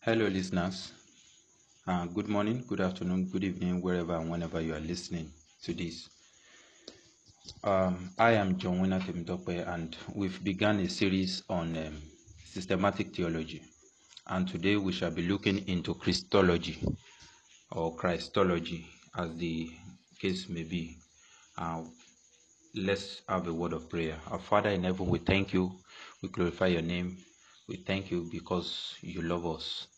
Hello, listeners. Uh, good morning, good afternoon, good evening, wherever and whenever you are listening to this. Um, I am John Winner Temitope, and we've begun a series on um, systematic theology. And today we shall be looking into Christology or Christology, as the case may be. Uh, let's have a word of prayer. Our Father in heaven, we thank you, we glorify your name. We thank you because you love us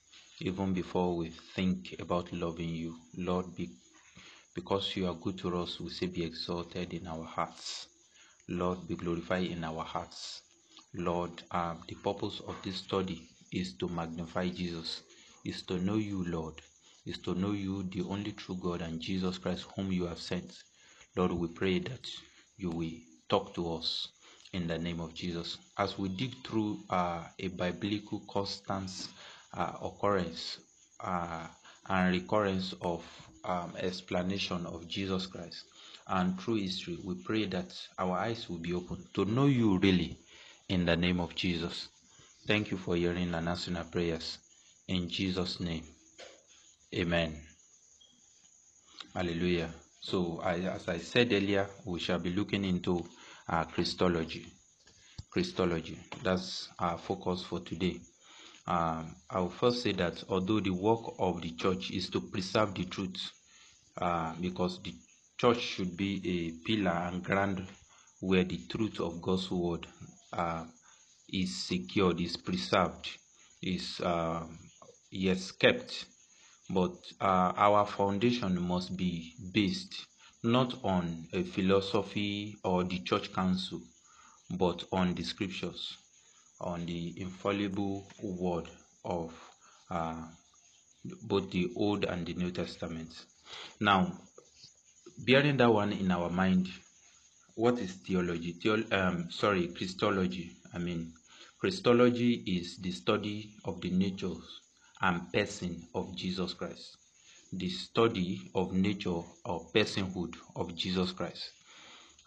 even before we think about loving you. Lord, be, because you are good to us, we say be exalted in our hearts. Lord, be glorified in our hearts. Lord, uh, the purpose of this study is to magnify Jesus, is to know you, Lord, is to know you, the only true God, and Jesus Christ, whom you have sent. Lord, we pray that you will talk to us in the name of Jesus. As we dig through uh, a biblical constant uh, occurrence uh, and recurrence of um, explanation of Jesus Christ and through history, we pray that our eyes will be open to know you really in the name of Jesus. Thank you for hearing and answering our prayers. In Jesus' name, amen. Hallelujah. So, I, as I said earlier, we shall be looking into uh, Christology. Christology. That's our focus for today. Um, I will first say that although the work of the church is to preserve the truth, uh, because the church should be a pillar and ground where the truth of God's word uh, is secured, is preserved, is uh, yes kept. But uh, our foundation must be based not on a philosophy or the church council, but on the scriptures, on the infallible word of uh, both the Old and the New Testament. Now, bearing that one in our mind, what is theology? Theo- um, sorry, Christology. I mean, Christology is the study of the natures and person of Jesus Christ. The study of nature or personhood of Jesus Christ.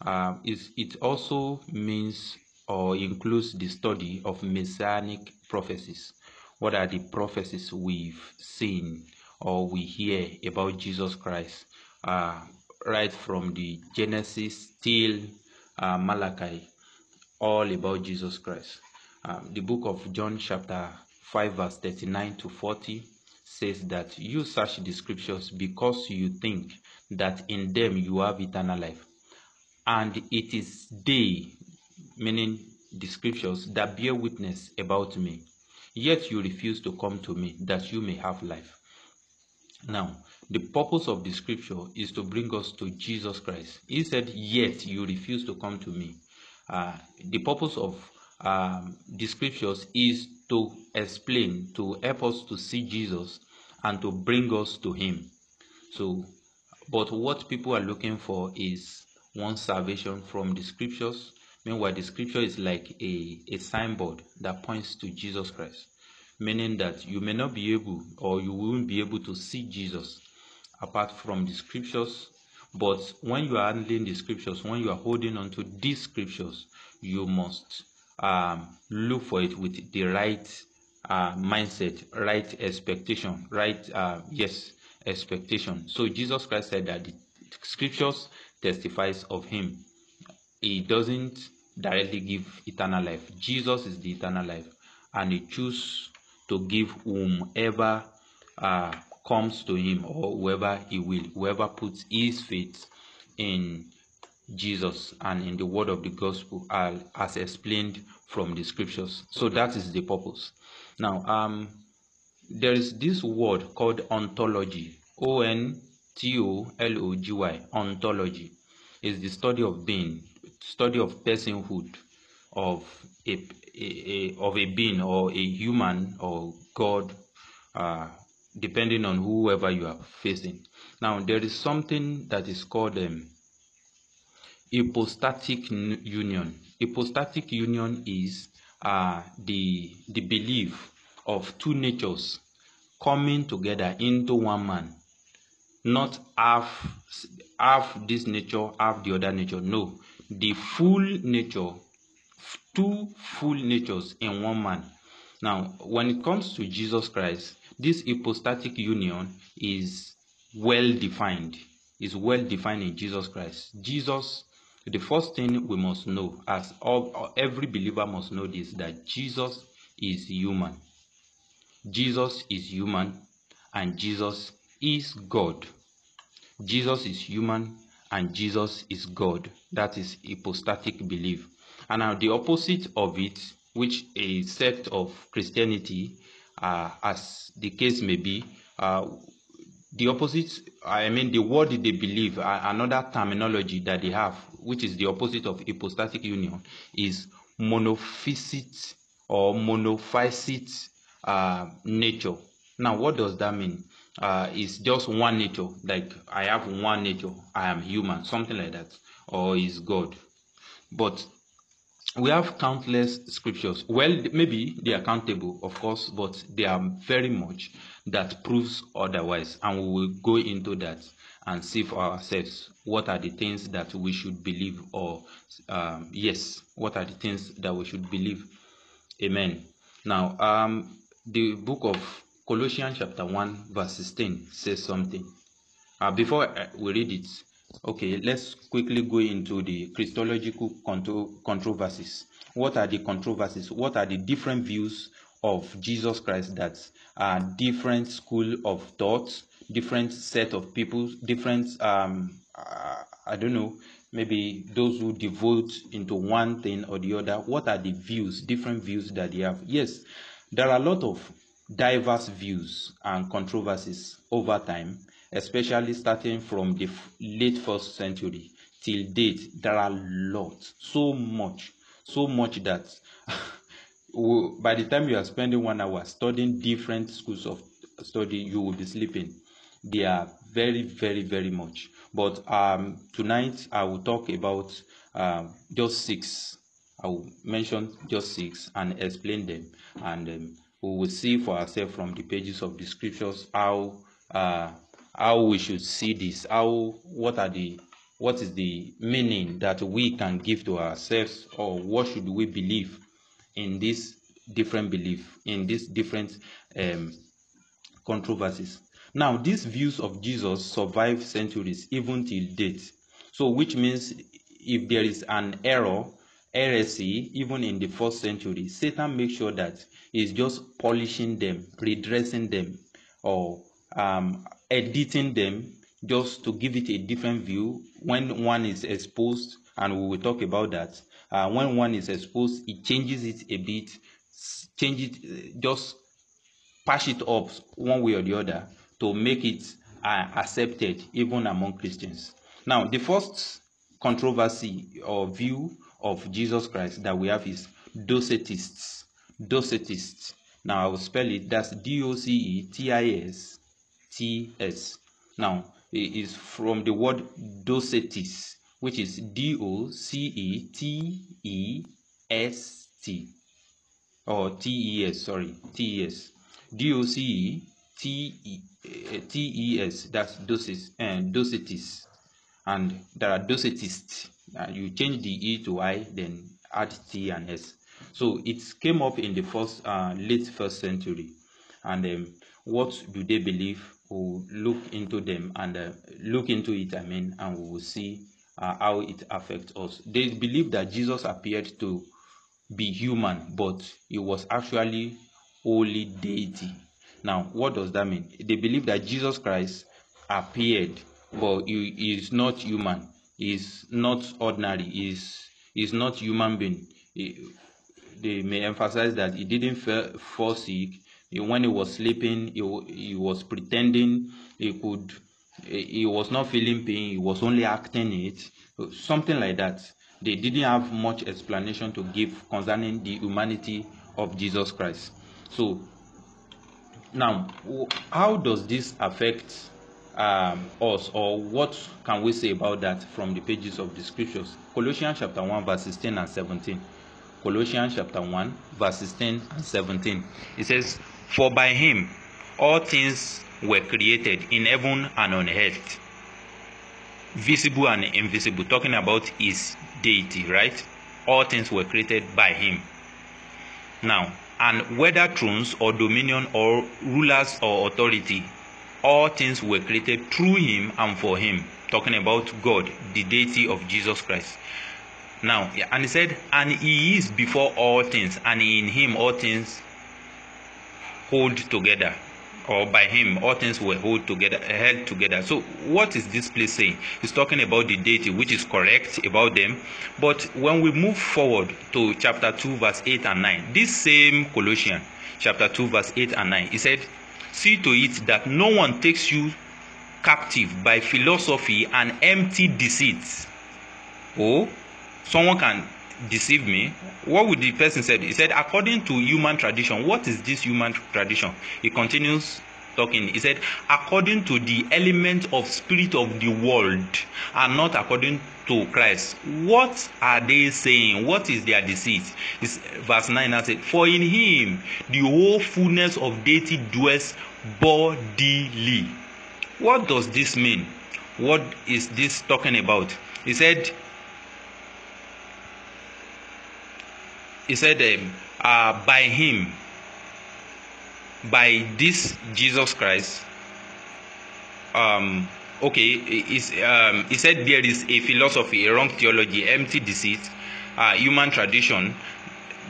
Um, it also means or includes the study of messianic prophecies. What are the prophecies we've seen or we hear about Jesus Christ, uh, right from the Genesis till uh, Malachi, all about Jesus Christ. Um, the book of John, chapter 5, verse 39 to 40, says that you search the scriptures because you think that in them you have eternal life and it is they, meaning the scriptures, that bear witness about me. Yet you refuse to come to me that you may have life. Now, the purpose of the scripture is to bring us to Jesus Christ. He said, Yet you refuse to come to me. Uh, the purpose of um, the scriptures is to explain, to help us to see Jesus and to bring us to Him. So, but what people are looking for is one salvation from the scriptures. Meanwhile, the scripture is like a, a signboard that points to Jesus Christ, meaning that you may not be able or you won't be able to see Jesus apart from the scriptures. But when you are handling the scriptures, when you are holding on to these scriptures, you must um, look for it with the right uh, mindset, right expectation, right, uh, yes, expectation. So Jesus Christ said that the scriptures testifies of him. He doesn't directly give eternal life. Jesus is the eternal life, and he chooses to give whomever uh, comes to him or whoever he will, whoever puts his faith in Jesus and in the word of the gospel uh, as explained from the scriptures. So that is the purpose. Now, um, there is this word called ontology. O N T O L O G Y. Ontology is the study of being, study of personhood of a, a, a of a being or a human or God, uh, depending on whoever you are facing. Now, there is something that is called um, hypostatic union. Hypostatic union is uh, the the belief of two natures coming together into one man, not half half this nature, half the other nature. No, the full nature, two full natures in one man. Now, when it comes to Jesus Christ, this hypostatic union is well defined. Is well defined in Jesus Christ. Jesus, the first thing we must know, as all, every believer must know this, that Jesus is human. Jesus is human and Jesus is God. Jesus is human and Jesus is God. That is hypostatic belief. And now the opposite of it, which a sect of Christianity, uh, as the case may be, uh, the opposite, I mean, the word they believe, another terminology that they have, which is the opposite of hypostatic union, is monophysite or monophysite uh, nature. Now, what does that mean? Uh, it's just one nature, like I have one nature, I am human, something like that, or is God. But we have countless scriptures. Well, maybe they are countable, of course, but they are very much that proves otherwise, and we will go into that and see for ourselves what are the things that we should believe, or um, yes, what are the things that we should believe. Amen. Now, um, the book of Colossians chapter 1 verse 16 says something. Uh, before uh, we read it, okay, let's quickly go into the Christological contro controversies. What are the controversies? What are the different views of Jesus Christ that are different school of thought, different set of people, different, um, uh, I don't know, maybe those who devote into one thing or the other. What are the views, different views that they have? Yes, there are a lot of diverse views and controversies over time, especially starting from the late first century till date. There are lots, so much, so much that by the time you are spending one hour studying different schools of study, you will be sleeping. They are very, very, very much. But um, tonight I will talk about um, just six. I will mention just six and explain them and um, we will see for ourselves from the pages of the scriptures how uh, how we should see this how what are the what is the meaning that we can give to ourselves or what should we believe in this different belief in these different um, controversies now these views of jesus survive centuries even till date so which means if there is an error heresy even in the first century satan makes sure that is just polishing them, redressing them, or um, editing them just to give it a different view when one is exposed, and we will talk about that. Uh, when one is exposed, it changes it a bit, change it, just patch it up one way or the other to make it uh, accepted even among Christians. Now, the first controversy or view of Jesus Christ that we have is Docetists. Docetists. Now I will spell it. That's D-O-C-E-T-I-S-T-S. Now it is from the word docetis, which is D-O-C-E-T-E-S-T or T-E-S. Sorry, T-E-S. D-O-C-E-T-E-T-E-S. That's doces and uh, docetis, and there are docetists. Uh, you change the E to I, then add T and S. So it came up in the first uh, late first century, and um, what do they believe? We'll look into them and uh, look into it. I mean, and we will see uh, how it affects us. They believe that Jesus appeared to be human, but he was actually wholly deity. Now, what does that mean? They believe that Jesus Christ appeared, but he is not human. He is not ordinary. He is, he is not human being. He, they may emphasize that he didn't fall sick. When he was sleeping, he, he was pretending he could. He was not feeling pain. He was only acting it. Something like that. They didn't have much explanation to give concerning the humanity of Jesus Christ. So now, how does this affect um, us, or what can we say about that from the pages of the scriptures? Colossians chapter 1, verse 16 and 17. Colossians chapter 1, verses 10 and 17. It says, For by him all things were created in heaven and on earth, visible and invisible, talking about his deity, right? All things were created by him. Now, and whether thrones or dominion or rulers or authority, all things were created through him and for him. Talking about God, the deity of Jesus Christ. Now, and he said, and he is before all things, and in him all things hold together or by him all things were hold together held together. So what is this place saying? He's talking about the deity which is correct about them. But when we move forward to chapter 2 verse 8 and 9 this same colossian chapter 2 verse 8 and 9 he said see to it that no one takes you captive by philosophy and empty deceit. Oh someone can deceive me what would the person said? He said according to human tradition what is this human tradition? He continues talking. He said according to the element of spirit of the world and not according to christ. What are they saying? What is their deceit? It's, verse 9 now said for in him the whole fullness of deity dwells bodily. What does this mean? What is this talking about? He said he said um, uh, by him by this jesus christ um, okay um, he said there is a philosophy a wrong theology empty deceit uh, human tradition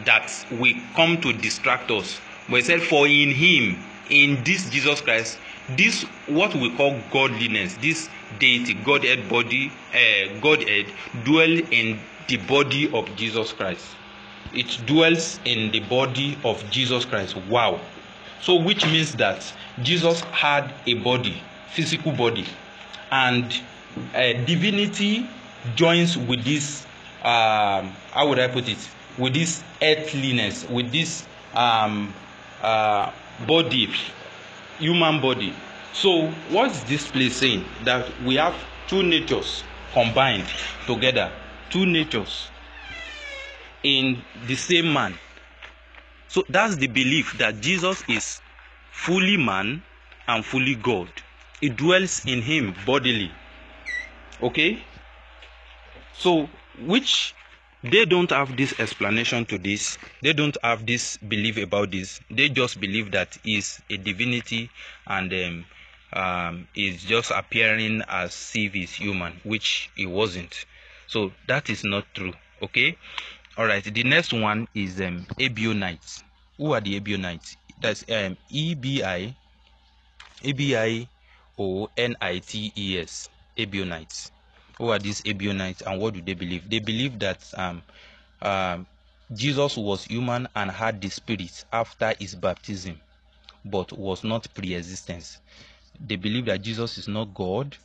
that will come to distract us. But he said for in him in this jesus christ this what we call godliness this deity godhead body uh, godhead dwell in the body of jesus christ it dwells in the body of Jesus Christ. Wow. So, which means that Jesus had a body, physical body, and uh, divinity joins with this, um, how would I put it, with this earthliness, with this um, uh, body, human body. So, what's this place saying? That we have two natures combined together, two natures in the same man. So that's the belief that Jesus is fully man and fully God. It dwells in him bodily. Okay? So, which they don't have this explanation to this, they don't have this belief about this. They just believe that he's a divinity and um, um, is just appearing as if he's human, which he wasn't. So, that is not true. Okay? All right the next one is um Ebionites. Who are the Ebionites? That's um E B I A B I O N I T E S. Ebionites. Who are these Ebionites and what do they believe? They believe that um, um, Jesus was human and had the spirit after his baptism, but was not pre-existence. They believe that Jesus is not God.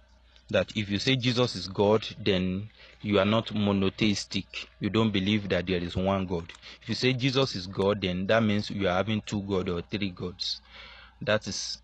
That if you say Jesus is God, then you are not monotheistic. You don't believe that there is one God. If you say Jesus is God, then that means you are having two gods or three gods. That is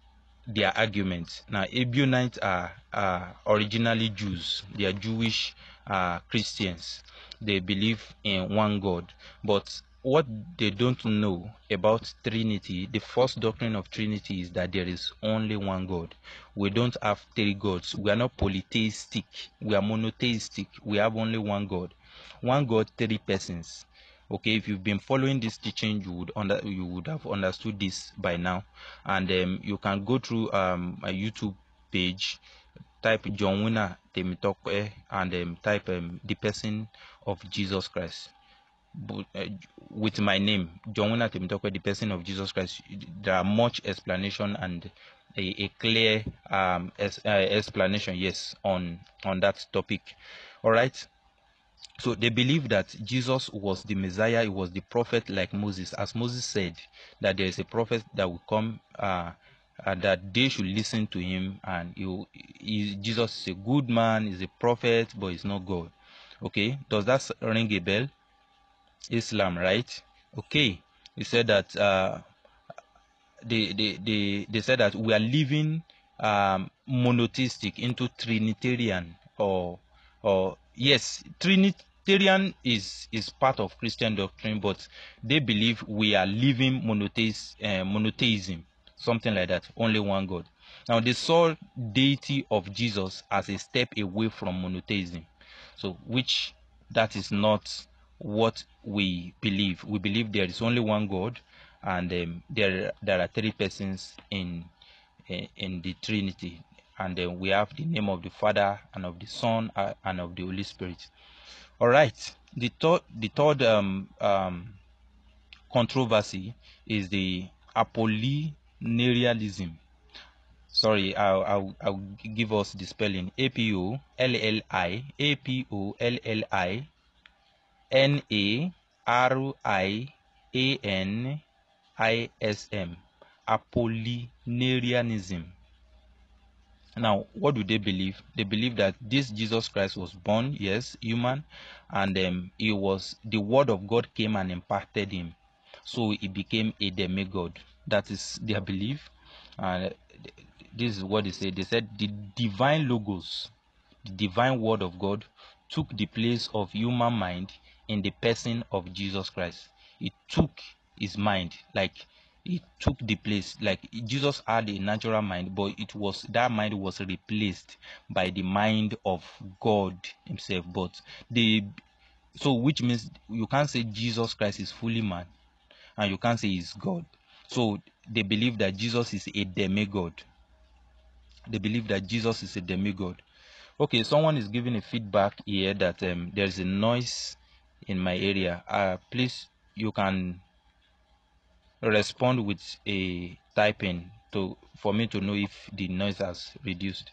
their argument. Now, Ebionites are, are originally Jews. They are Jewish uh, Christians. They believe in one God. But what they don't know about Trinity, the first doctrine of Trinity is that there is only one God. We don't have three gods. We are not polytheistic. We are monotheistic. We have only one God. One God, three persons. Okay, if you've been following this teaching, you would under you would have understood this by now. And um, you can go through um, my YouTube page, type John Winner Temitope, and um, type um, the person of Jesus Christ with my name, John Winner the person of Jesus Christ, there are much explanation and a, a clear um, uh, explanation, yes, on on that topic. All right. So they believe that Jesus was the Messiah, he was the prophet like Moses, as Moses said that there is a prophet that will come, uh, that they should listen to him, and he, he, Jesus is a good man, he's a prophet, but he's not God. Okay, does that ring a bell? Islam, right? Okay, he said that uh, they, they, they, they said that we are living um, monotheistic into Trinitarian or or yes, Trinitarian is is part of Christian doctrine, but they believe we are living uh, monotheism, something like that, only one God. Now they saw deity of Jesus as a step away from monotheism, so which that is not what we believe. We believe there is only one God and um, there there are three persons in in, in the Trinity, and then we have the name of the Father and of the Son uh, and of the Holy Spirit. All right. The third the third um, um, controversy is the Apollinarianism. Sorry, I'll, I'll, I'll give us the spelling. A P O L L I A P O L L I N A R I A N I S M. Apollinarianism. Now, what do they believe? They believe that this Jesus Christ was born, yes, human, and um, he was the Word of God came and impacted him, so he became a demigod. That is their belief, and this is what they say. They said the divine logos, the divine Word of God, took the place of human mind in the person of Jesus Christ. It took his mind, like it took the place like jesus had a natural mind but it was that mind was replaced by the mind of god himself. But the so which means you can't say jesus christ is fully man and you can't say he's god. So they believe that jesus is a demigod. They believe that jesus is a demigod. Okay someone is giving a feedback here that um, there's a noise in my area uh please you can respond with a typing to for me to know if the noise has reduced.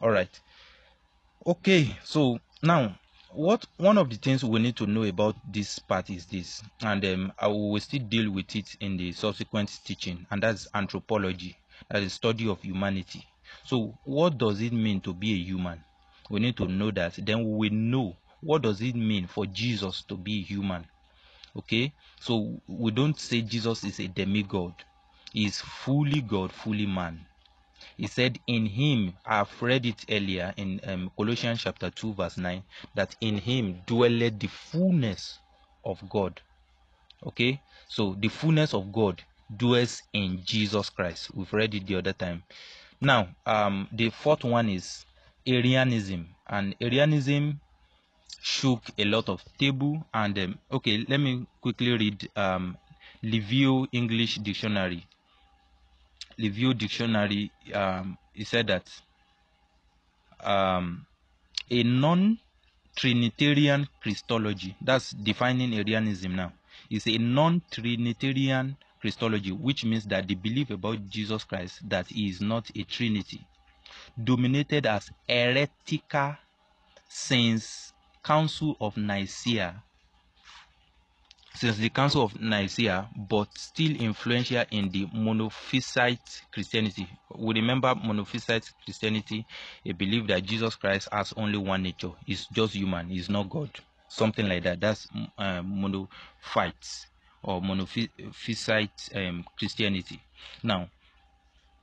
All right. Okay so now what one of the things we need to know about this part is this and um, i will still deal with it in the subsequent teaching and that's anthropology that is study of humanity. So what does it mean to be a human? We need to know that. Then we know what does it mean for jesus to be human? Okay so we don't say jesus is a demigod. He is fully god fully man. He said in him i've read it earlier in um, colossians chapter 2 verse 9 that in him dwelleth the fullness of god. Okay so the fullness of god dwells in jesus christ. We've read it the other time. Now um the fourth one is arianism. And arianism shook a lot of table and um, okay let me quickly read um Livio English Dictionary. Livio Dictionary um he said that um a non-trinitarian Christology that's defining Arianism now is a non-trinitarian Christology which means that the belief about Jesus Christ that he is not a trinity dominated as heretical since Council of Nicaea since the Council of Nicaea, but still influential in the Monophysite Christianity. We remember Monophysite Christianity, a belief that Jesus Christ has only one nature. He's just human, he's not God. Something like that. That's uh, Monophysite or Monophysite um, Christianity. Now,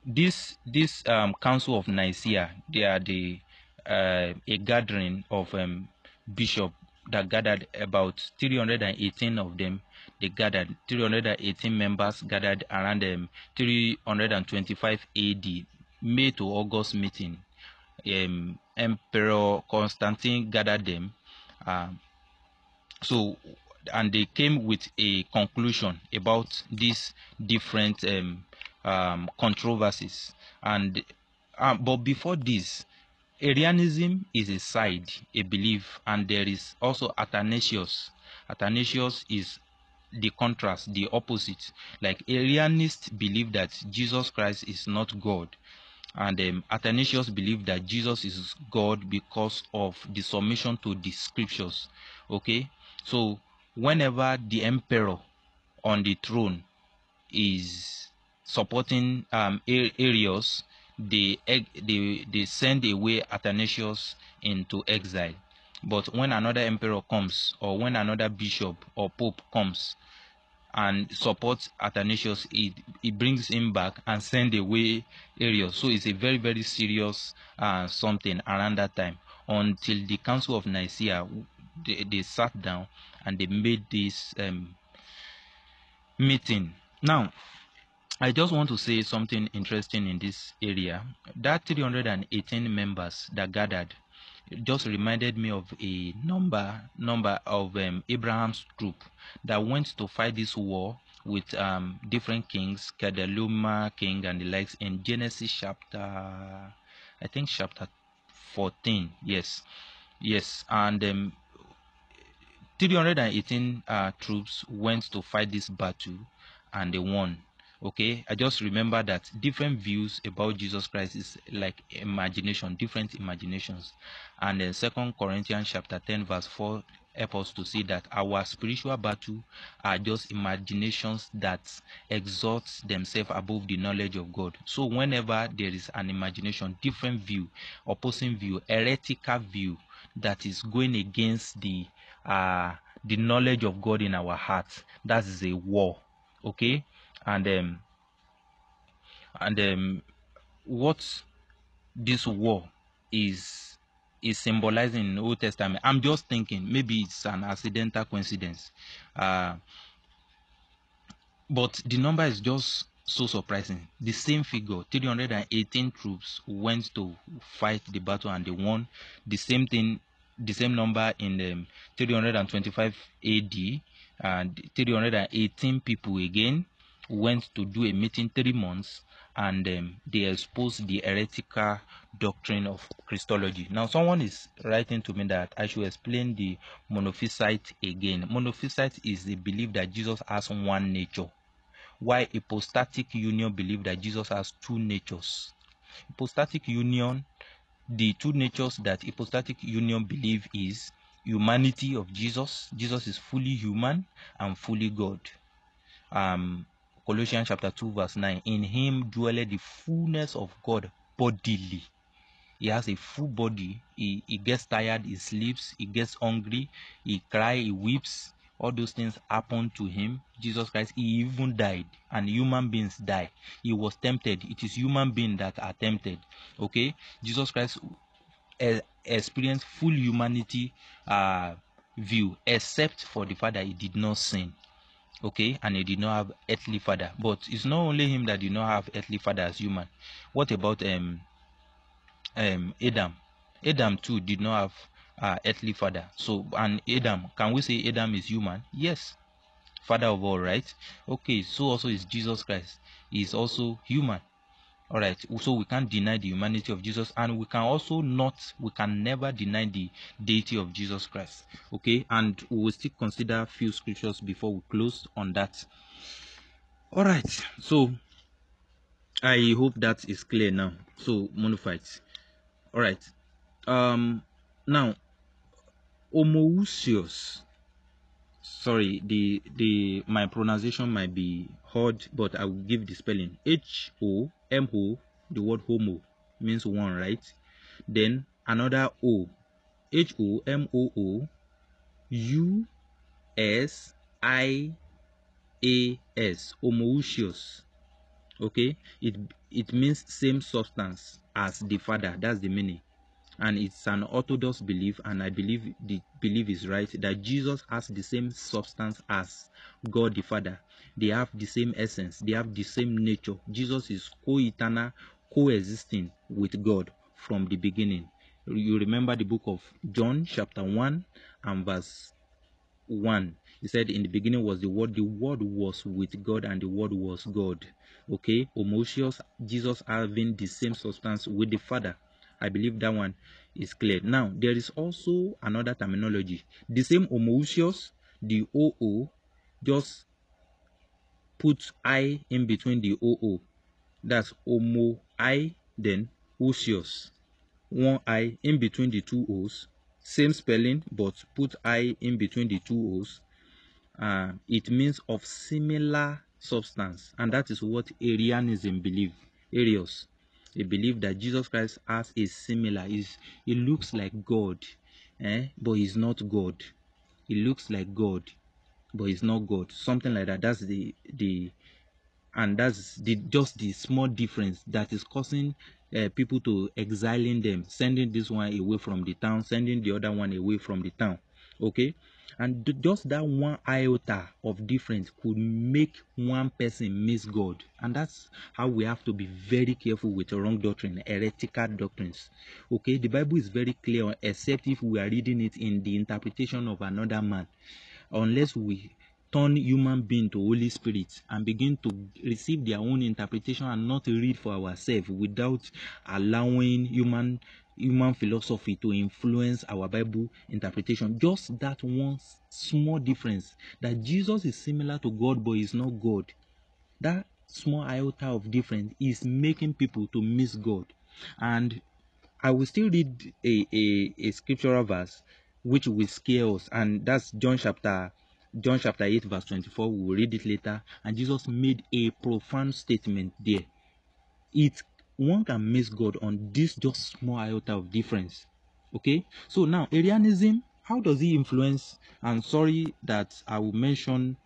this this um, Council of Nicaea, they are the uh, a gathering of um, bishop that gathered about 318 of them. They gathered 318 members gathered around them 325 AD May to August meeting. Um, Emperor Constantine gathered them um, so and they came with a conclusion about these different um, um, controversies. And uh, but before this Arianism is a side, a belief, and there is also Athanasius. Athanasius is the contrast, the opposite. Like Arianists believe that Jesus Christ is not God, and um, Athanasius believe that Jesus is God because of the submission to the scriptures. Okay, so whenever the emperor on the throne is supporting um, Arius, they, they, they send away Athanasius into exile. But when another emperor comes, or when another bishop or pope comes and supports Athanasius, it, it brings him back and send away Arius. So it's a very, very serious uh, something around that time until the Council of Nicaea, they, they sat down and they made this um, meeting. Now, I just want to say something interesting in this area. That 318 members that gathered just reminded me of a number number of um, Abraham's troop that went to fight this war with um, different kings, Chedorlaomer king and the likes in Genesis chapter, I think chapter 14. Yes, yes, and um, 318 uh, troops went to fight this battle and they won okay i just remember that different views about jesus christ is like imagination different imaginations. And then second corinthians chapter 10 verse 4 help us to see that our spiritual battle are just imaginations that exalt themselves above the knowledge of god. So whenever there is an imagination different view opposing view heretical view that is going against the uh the knowledge of god in our hearts that is a war. Okay and um, and um, what this war is is symbolizing in the Old Testament. I'm just thinking maybe it's an accidental coincidence, uh, but the number is just so surprising. The same figure, 318 troops went to fight the battle and they won. The same thing, the same number in um, 325 AD, and 318 people again went to do a meeting three months and um, they exposed the heretical doctrine of Christology. Now, someone is writing to me that I should explain the monophysite again. Monophysite is the belief that Jesus has one nature, while hypostatic union believe that Jesus has two natures. Hypostatic union, the two natures that hypostatic union believe is humanity of Jesus. Jesus is fully human and fully God. Um, Colossians chapter 2, verse 9. In him dwelleth the fullness of God bodily. He has a full body. He, he gets tired, he sleeps, he gets hungry, he cries, he weeps. All those things happen to him. Jesus Christ, he even died, and human beings die. He was tempted. It is human beings that are tempted. Okay? Jesus Christ uh, experienced full humanity uh, view, except for the fact that he did not sin okay and he did not have earthly father. But it's not only him that did not have earthly father as human. What about um um adam? Adam too did not have uh, earthly father. So and adam can we say adam is human? Yes. Father of all right? Okay so also is jesus christ. He is also human all right. So we can't deny the humanity of jesus and we can also not we can never deny the deity of jesus christ. Okay? And we will still consider a few scriptures before we close on that. All right. So i hope that is clear now. So monophytes all right. Um now homoousios sorry the the my pronunciation might be hard but i will give the spelling. H o m o the word homo means one right? Then another o h o m o o u s i a s homoousios. Okay? It it means same substance as the father. That's the meaning and it's an orthodox belief and i believe the belief is right that jesus has the same substance as god the father. They have the same essence. They have the same nature. Jesus is co-eternal coexisting with god from the beginning. You remember the book of john chapter 1 and verse 1 he said in the beginning was the word. The word was with god and the word was god. Okay? Homoousios jesus having the same substance with the father I believe that one is clear. Now, there is also another terminology. The same homoousios, the OO, just put I in between the OO. That's homo I, then ousios. One I in between the two O's. Same spelling, but put I in between the two O's. Uh, it means of similar substance, and that is what Arianism believe. Arius they believe that Jesus Christ has a similar. Is he looks like God, eh? but he's not God. He looks like God, but he's not God. Something like that. That's the the and that's the just the small difference that is causing uh, people to exiling them, sending this one away from the town, sending the other one away from the town. Okay, and just that one iota of difference could make one person miss god. And that's how we have to be very careful with wrong doctrine heretical doctrines. Okay the bible is very clear except if we are reading it in the interpretation of another man. Unless we turn human being to Holy Spirit and begin to receive their own interpretation and not read for ourselves without allowing human human philosophy to influence our Bible interpretation. Just that one small difference that Jesus is similar to God but is not God. That small iota of difference is making people to miss God. And I will still read a, a, a scriptural verse which will scare us, and that's John chapter John chapter 8, verse 24. We will read it later. And Jesus made a profound statement there. It one can miss God on this just small iota of difference. Okay, so now Arianism, how does it influence? And sorry that I will mention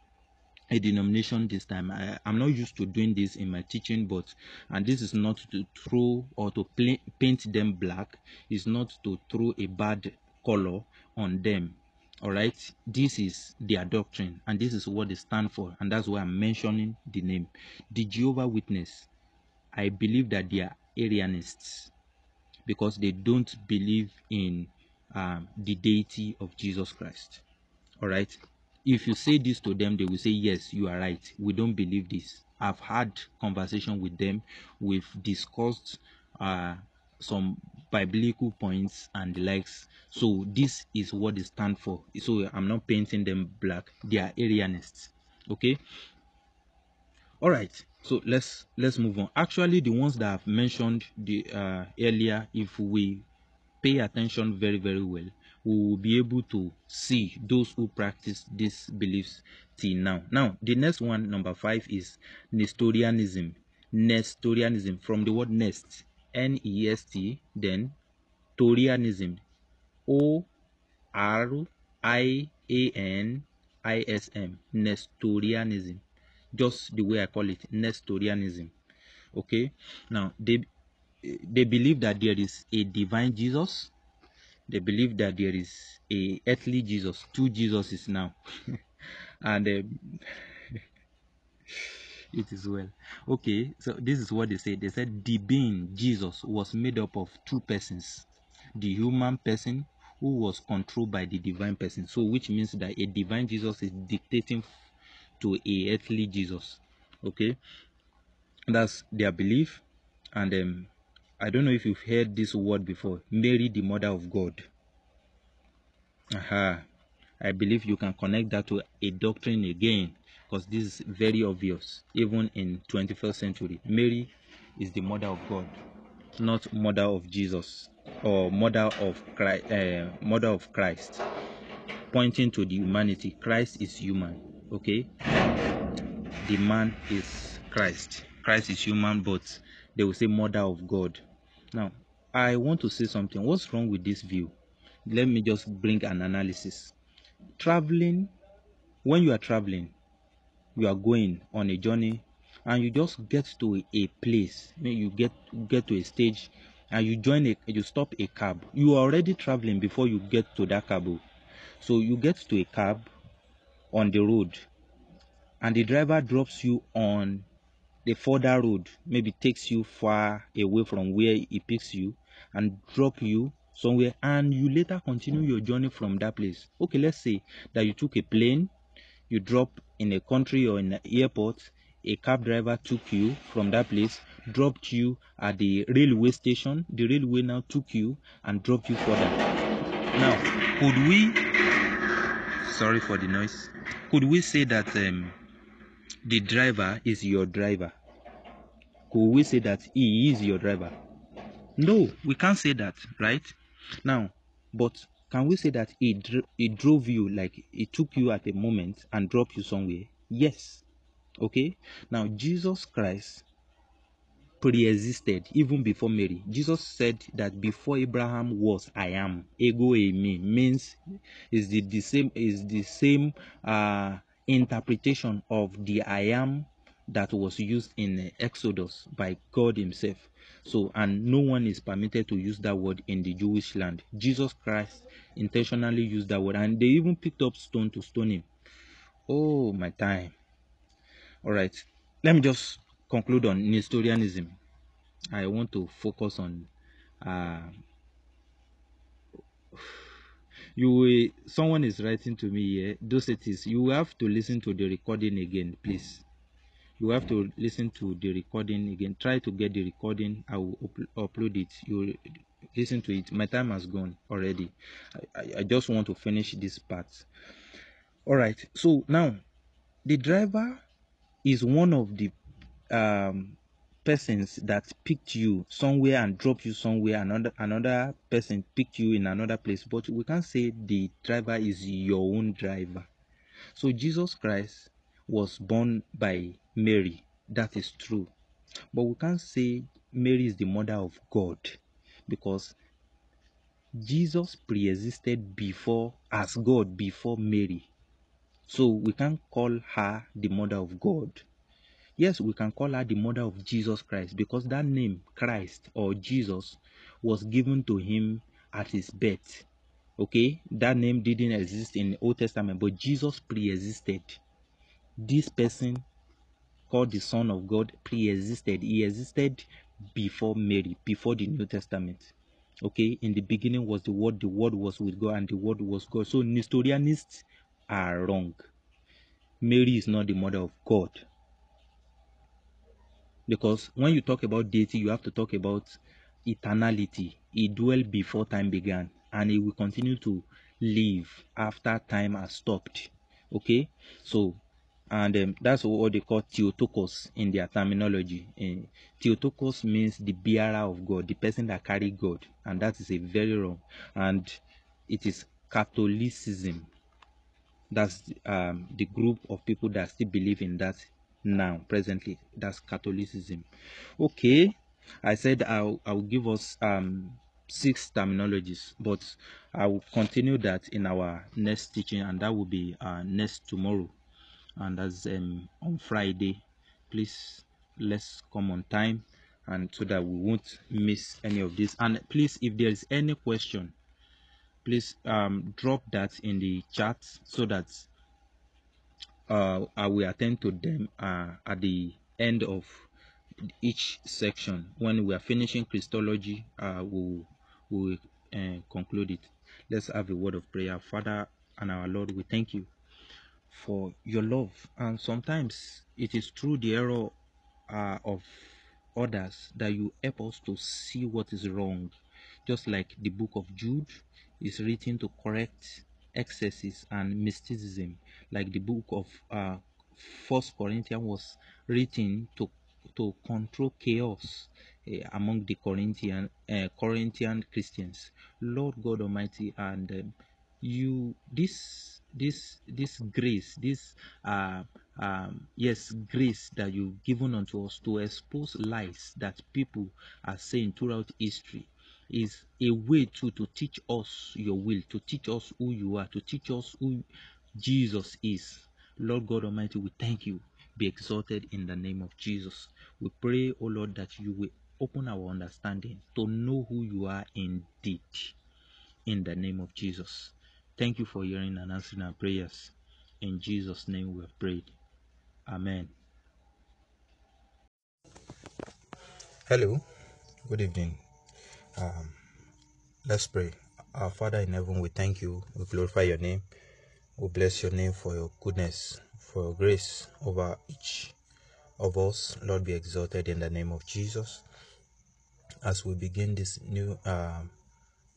a denomination this time. I, am not used to doing this in my teaching, but and this is not to throw or to play, paint them black. It's not to throw a bad color on them. All right, this is their doctrine, and this is what they stand for, and that's why I'm mentioning the name. The Jehovah Witness. I believe that they are Arianists because they don't believe in um, the deity of Jesus Christ. All right, if you say this to them they will say yes you are right. We don't believe this. I've had conversation with them. We've discussed uh, some biblical points and the likes. So this is what they stand for. So i'm not painting them black. They are arianists. Okay all right so let's let's move on actually the ones that i've mentioned the uh, earlier if we pay attention very very well we will be able to see those who practice these beliefs till now. Now, the next one, number five, is Nestorianism. Nestorianism from the word nest, N E S T, then Torianism, O R I A N I S M, Nestorianism. Just the way I call it, Nestorianism. Okay, now they they believe that there is a divine Jesus they believe that there is a earthly Jesus, two Jesuses now, and um, it is well. Okay, so this is what they say. They said the being Jesus was made up of two persons, the human person who was controlled by the divine person. So, which means that a divine Jesus is dictating to a earthly Jesus. Okay, that's their belief, and um, I don't know if you've heard this word before. Mary, the mother of God. Aha. I believe you can connect that to a doctrine again because this is very obvious even in 21st century. Mary is the mother of God, not mother of Jesus or mother of Christ, uh, mother of Christ, pointing to the humanity. Christ is human. Okay, the man is Christ. Christ is human, but they will say mother of God. Now, I want to say something. What's wrong with this view? Let me just bring an analysis. Traveling, when you are traveling, you are going on a journey and you just get to a place, you get get to a stage and you join a you stop a cab. You are already traveling before you get to that cab. So you get to a cab on the road and the driver drops you on the further road maybe takes you far away from where he picks you and drop you somewhere and you later continue your journey from that place. Okay let's say that you took a plane you drop in a country or in an airport a cab driver took you from that place dropped you at the railway station the railway now took you and dropped you further. Now could we sorry for the noise could we say that um, the driver is your driver could we say that he is your driver? No, we can't say that, right? Now, but can we say that he, he drove you, like he took you at a moment and dropped you somewhere? Yes. Okay? Now, Jesus Christ pre-existed even before Mary. Jesus said that before Abraham was, I am. Ego eimi means is the, the same is the same uh, interpretation of the I am that was used in Exodus by God Himself. So, and no one is permitted to use that word in the Jewish land. Jesus Christ intentionally used that word, and they even picked up stone to stone him. Oh, my time. All right, let me just conclude on Nestorianism. I want to focus on uh, you will, someone is writing to me here those it is you have to listen to the recording again please. You have to listen to the recording again. Try to get the recording. I will up- upload it. You listen to it. My time has gone already. I, I, I just want to finish this part. All right. So now the driver is one of the um persons that picked you somewhere and dropped you somewhere another another person picked you in another place. But we can't say the driver is your own driver. So jesus christ was born by mary. That is true. But we can't say mary is the mother of god because jesus pre-existed before as god before mary. So we can't call her the mother of god Yes, we can call her the mother of Jesus Christ because that name, Christ or Jesus, was given to him at his birth. Okay, that name didn't exist in the Old Testament, but Jesus pre existed. This person called the Son of God pre existed. He existed before Mary, before the New Testament. Okay, in the beginning was the Word, the Word was with God, and the Word was God. So, Nestorianists are wrong. Mary is not the mother of God because when you talk about deity you have to talk about eternality. He dwelled before time began and he will continue to live after time has stopped. Okay? So and um, that's what they call theotokos in their terminology. Uh, theotokos means the bearer of god the person that carry god and that is a very wrong and it is catholicism. That's um, the group of people that still believe in that now presently. That's catholicism. Okay i said i'll, I'll give us um six terminologies but i will continue that in our next teaching and that will be uh, next tomorrow. And that's um, on friday. Please let's come on time and so that we won't miss any of this. And please if there is any question please um, drop that in the chat so that uh, I will attend to them uh, at the end of each section. When we are finishing Christology, uh, we'll, we'll uh, conclude it. Let's have a word of prayer. Father and our Lord, we thank you for your love. And sometimes it is through the error uh, of others that you help us to see what is wrong. Just like the book of Jude is written to correct excesses and mysticism like the book of uh, First Corinthians was written to to control chaos uh, among the Corinthian uh, Corinthian Christians. Lord God Almighty, and um, you this this this grace, this uh, um, yes grace that you've given unto us to expose lies that people are saying throughout history is a way to to teach us your will, to teach us who you are, to teach us who Jesus is. Lord God Almighty, we thank you. Be exalted in the name of Jesus. We pray, O Lord, that you will open our understanding to know who you are indeed. In the name of Jesus. Thank you for hearing and answering our prayers. In Jesus' name we have prayed. Amen. Hello, good evening. Um, let's pray. Our Father in heaven, we thank you. We glorify your name. We bless your name for your goodness, for your grace over each of us. Lord, be exalted in the name of Jesus. As we begin this new, um,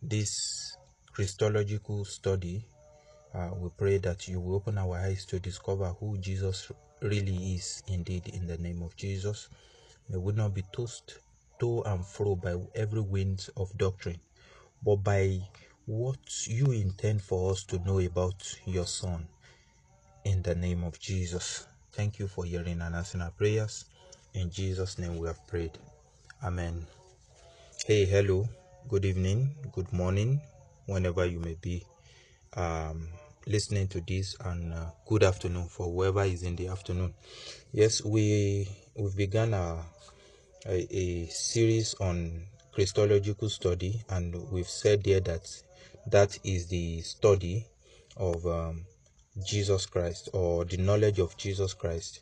this Christological study, uh, we pray that you will open our eyes to discover who Jesus really is indeed in the name of Jesus. May we not be tossed to and fro by every wind of doctrine, but by what you intend for us to know about your Son. In the name of Jesus. Thank you for hearing and answering our prayers. In Jesus' name we have prayed. Amen. Hey, hello. Good evening, good morning, whenever you may be um, listening to this, and uh, good afternoon for whoever is in the afternoon. Yes, we we've begun a, a, a series on Christological study, and we've said there that that is the study of um, Jesus Christ or the knowledge of Jesus Christ,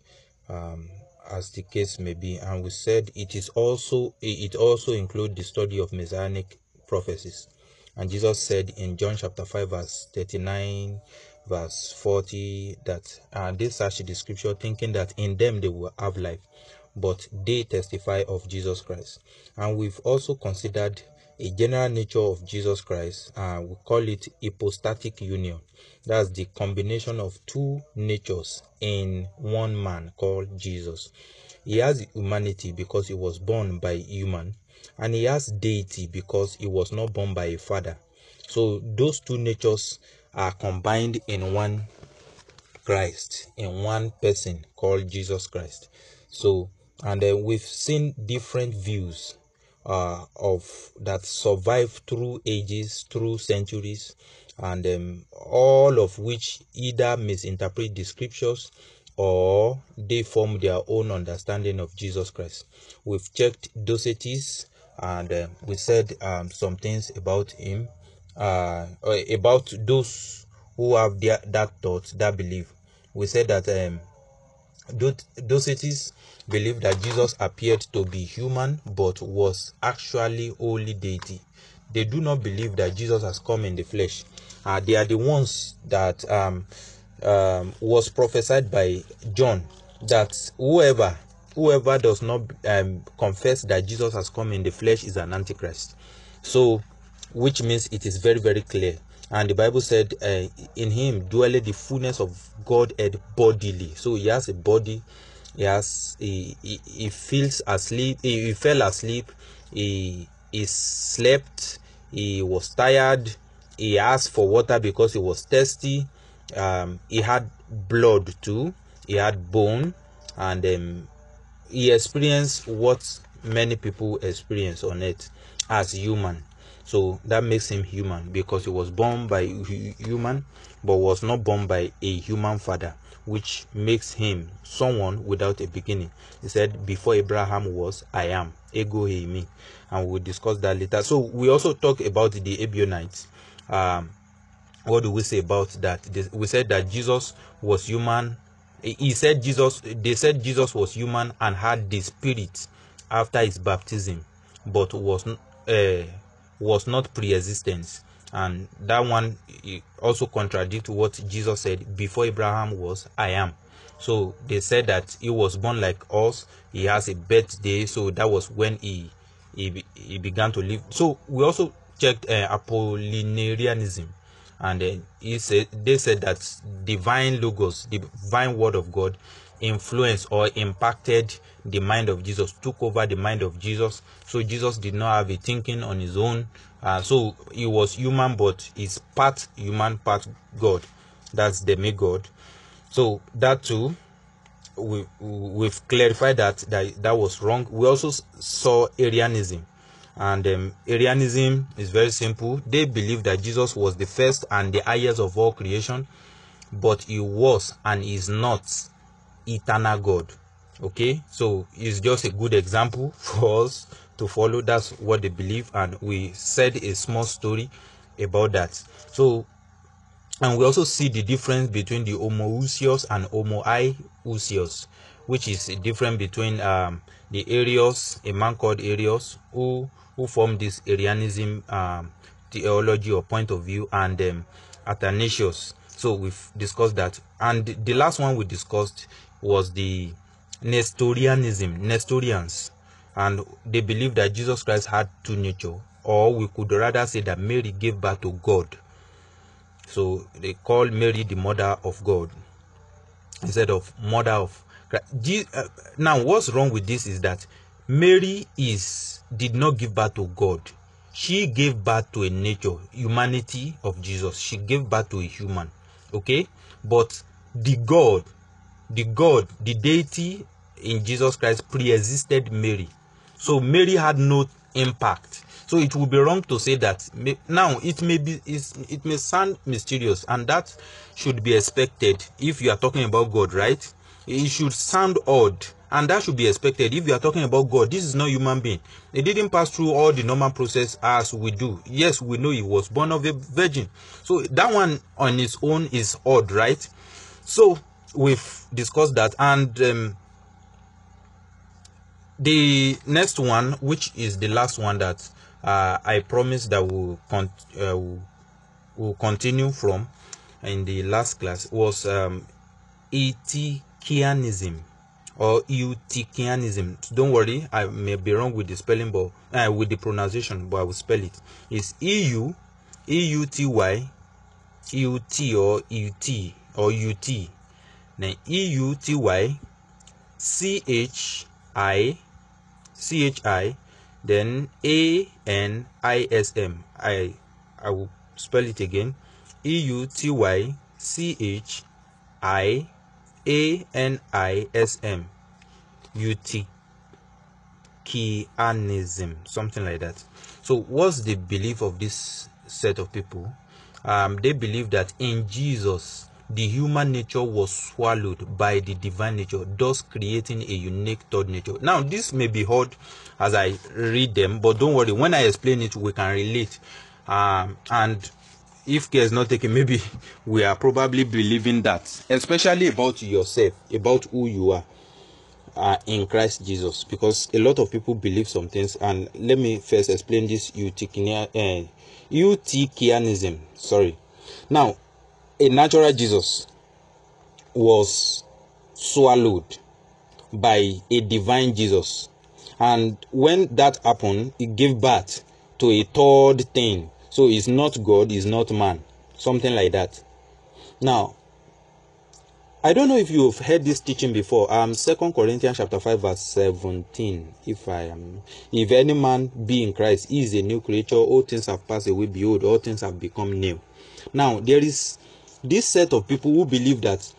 um, as the case may be. And we said it is also it also includes the study of messianic prophecies. And Jesus said in John chapter 5, verse 39, verse 40, that uh, they searched the scripture thinking that in them they will have life, but they testify of Jesus Christ. And we've also considered a general nature of Jesus Christ. Uh, we call it hypostatic union. That's the combination of two natures in one man called Jesus. He has humanity because he was born by human, and he has deity because he was not born by a father. So those two natures are combined in one Christ, in one person called Jesus Christ. So, and then we've seen different views uh, of that survive through ages, through centuries, and um, all of which either misinterpret the scriptures or they form their own understanding of Jesus Christ. We've checked Docetius and uh, we said um, some things about him, uh, about those who have their, that thought, that belief. We said that um, Docetius believed that Jesus appeared to be human but was actually wholly deity. They do not believe that Jesus has come in the flesh. Uh, they are the ones that um, um, was prophesied by John that whoever whoever does not um, confess that Jesus has come in the flesh is an antichrist. So, which means it is very very clear. And the Bible said, uh, "In him dwelleth the fullness of Godhead bodily." So he has a body. He has he, he, he feels asleep. He, he fell asleep. He he slept. He was tired. He asked for water because he was thirsty um, he had blood too he had bone and um, he experienced what many people experience on earth as human so that makes him human because he was born by human but was not born by a human father which makes him someone without a beginning. He said before abraham was i am. Ego eimi. And we'll discuss that later. So we also talk about the ebionites um, what do we say about that? We said that jesus was human. He said jesus they said jesus was human and had the spirit after his baptism but was uh, was not pre-existence and that one also contradicts what jesus said before abraham was i am. So they said that he was born like us he has a birthday so that was when he he, he began to live. So we also checked uh, apollinarianism. And he said they said that divine logos divine word of god influenced or impacted the mind of jesus took over the mind of jesus. So jesus did not have a thinking on his own. Uh, so he was human but he's part human part god. That's the me god. So that too we we've clarified that that that was wrong. We also saw arianism. And um, Arianism is very simple. They believe that Jesus was the first and the highest of all creation, but he was and is not eternal God. Okay, so it's just a good example for us to follow. That's what they believe, and we said a small story about that. So, and we also see the difference between the homoousios and homoiousios, which is a difference between um, the Arius, a man called Arius, who who formed this Arianism um, theology or point of view, and um, Athanasius. So we've discussed that. And the last one we discussed was the Nestorianism, Nestorians. And they believe that Jesus Christ had two nature, or we could rather say that Mary gave birth to God. So they call Mary the mother of God instead of mother of Christ. Uh, now, what's wrong with this is that Mary is did not give birth to God. She gave birth to a nature, humanity of Jesus. She gave birth to a human. Okay? But the God, the God, the deity in Jesus Christ pre-existed Mary. So Mary had no impact. So it would be wrong to say that now it may be it may sound mysterious and that should be expected if you are talking about God, right? It should sound odd and that should be expected if you are talking about god this is not human being he didn't pass through all the normal process as we do yes we know he was born of a virgin so that one on its own is odd right so we've discussed that and um, the next one which is the last one that uh, I promise that we'll, con- uh, we'll, continue from in the last class was um, Eutychianism or Eutychianism. Don't worry, I may be wrong with the spelling, but uh, with the pronunciation, but I will spell it. It's E U E U T Y E U T or U T or U T. Then E U T Y C H I C H I then A N I S M. I I will spell it again. E-U-T-Y, C-H-I, A-N-I-S-M. U-T. Eutychianism, something like that. So, what's the belief of this set of people? Um, they believe that in Jesus, the human nature was swallowed by the divine nature, thus creating a unique third nature. Now, this may be hard as I read them, but don't worry, when I explain it, we can relate. Um, and if care is not taken, maybe we are probably believing that, especially about yourself, about who you are uh, in Christ Jesus, because a lot of people believe some things. And let me first explain this Eutychianism. Uh, Sorry. Now, a natural Jesus was swallowed by a divine Jesus. And when that happened, it gave birth to a third thing. So it's not God, it's not man. Something like that. Now, I don't know if you've heard this teaching before. Um, Second Corinthians chapter five verse seventeen. If I am, if any man be in Christ, he is a new creature. All things have passed away. Behold, all things have become new. Now there is this set of people who believe that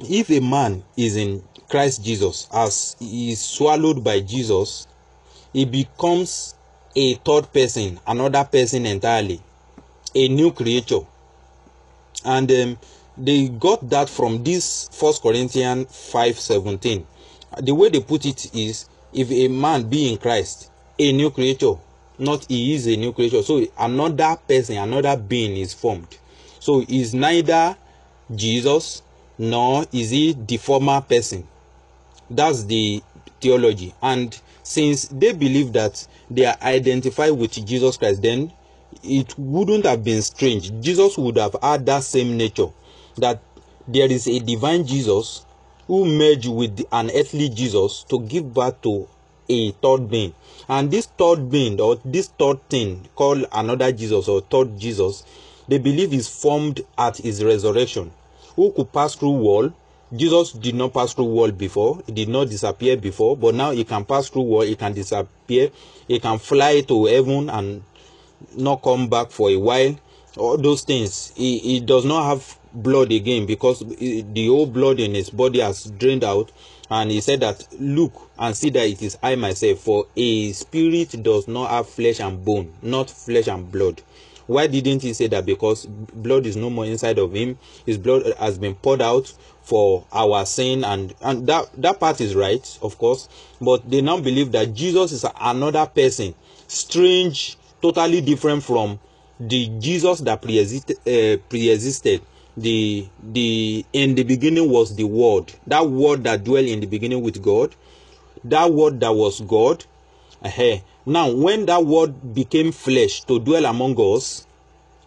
if a man is in Christ Jesus, as he is swallowed by Jesus, he becomes a third person, another person entirely, a new creature, and um, they got that from this First Corinthians five seventeen. The way they put it is, if a man be in Christ, a new creature, not he is a new creature. So another person, another being is formed. So is neither Jesus nor is he the former person. That's the theology. And since they believe that they are identified with Jesus Christ, then it wouldn't have been strange. Jesus would have had that same nature. That there is a divine Jesus who merged with an earthly Jesus to give birth to a third being. And this third being or this third thing called another Jesus or third Jesus, they believe is formed at his resurrection. Who could pass through wall? Jesus did not pass through wall before. He did not disappear before, but now he can pass through wall. He can disappear. He can fly to heaven and not come back for a while. All those things. He, he does not have blood again because the whole blood in his body has drained out and he said that look and see that it is i myself for a spirit does not have flesh and bone not flesh and blood why didn't he say that? Because blood is no more inside of him. His blood has been poured out for our sin and and that that part is right of course but they now believe that jesus is another person strange totally different from the jesus that pre-existed, uh, pre-existed. The the in the beginning was the word. That word that dwelt in the beginning with god that word that was god uh, now when that word became flesh to dwell among us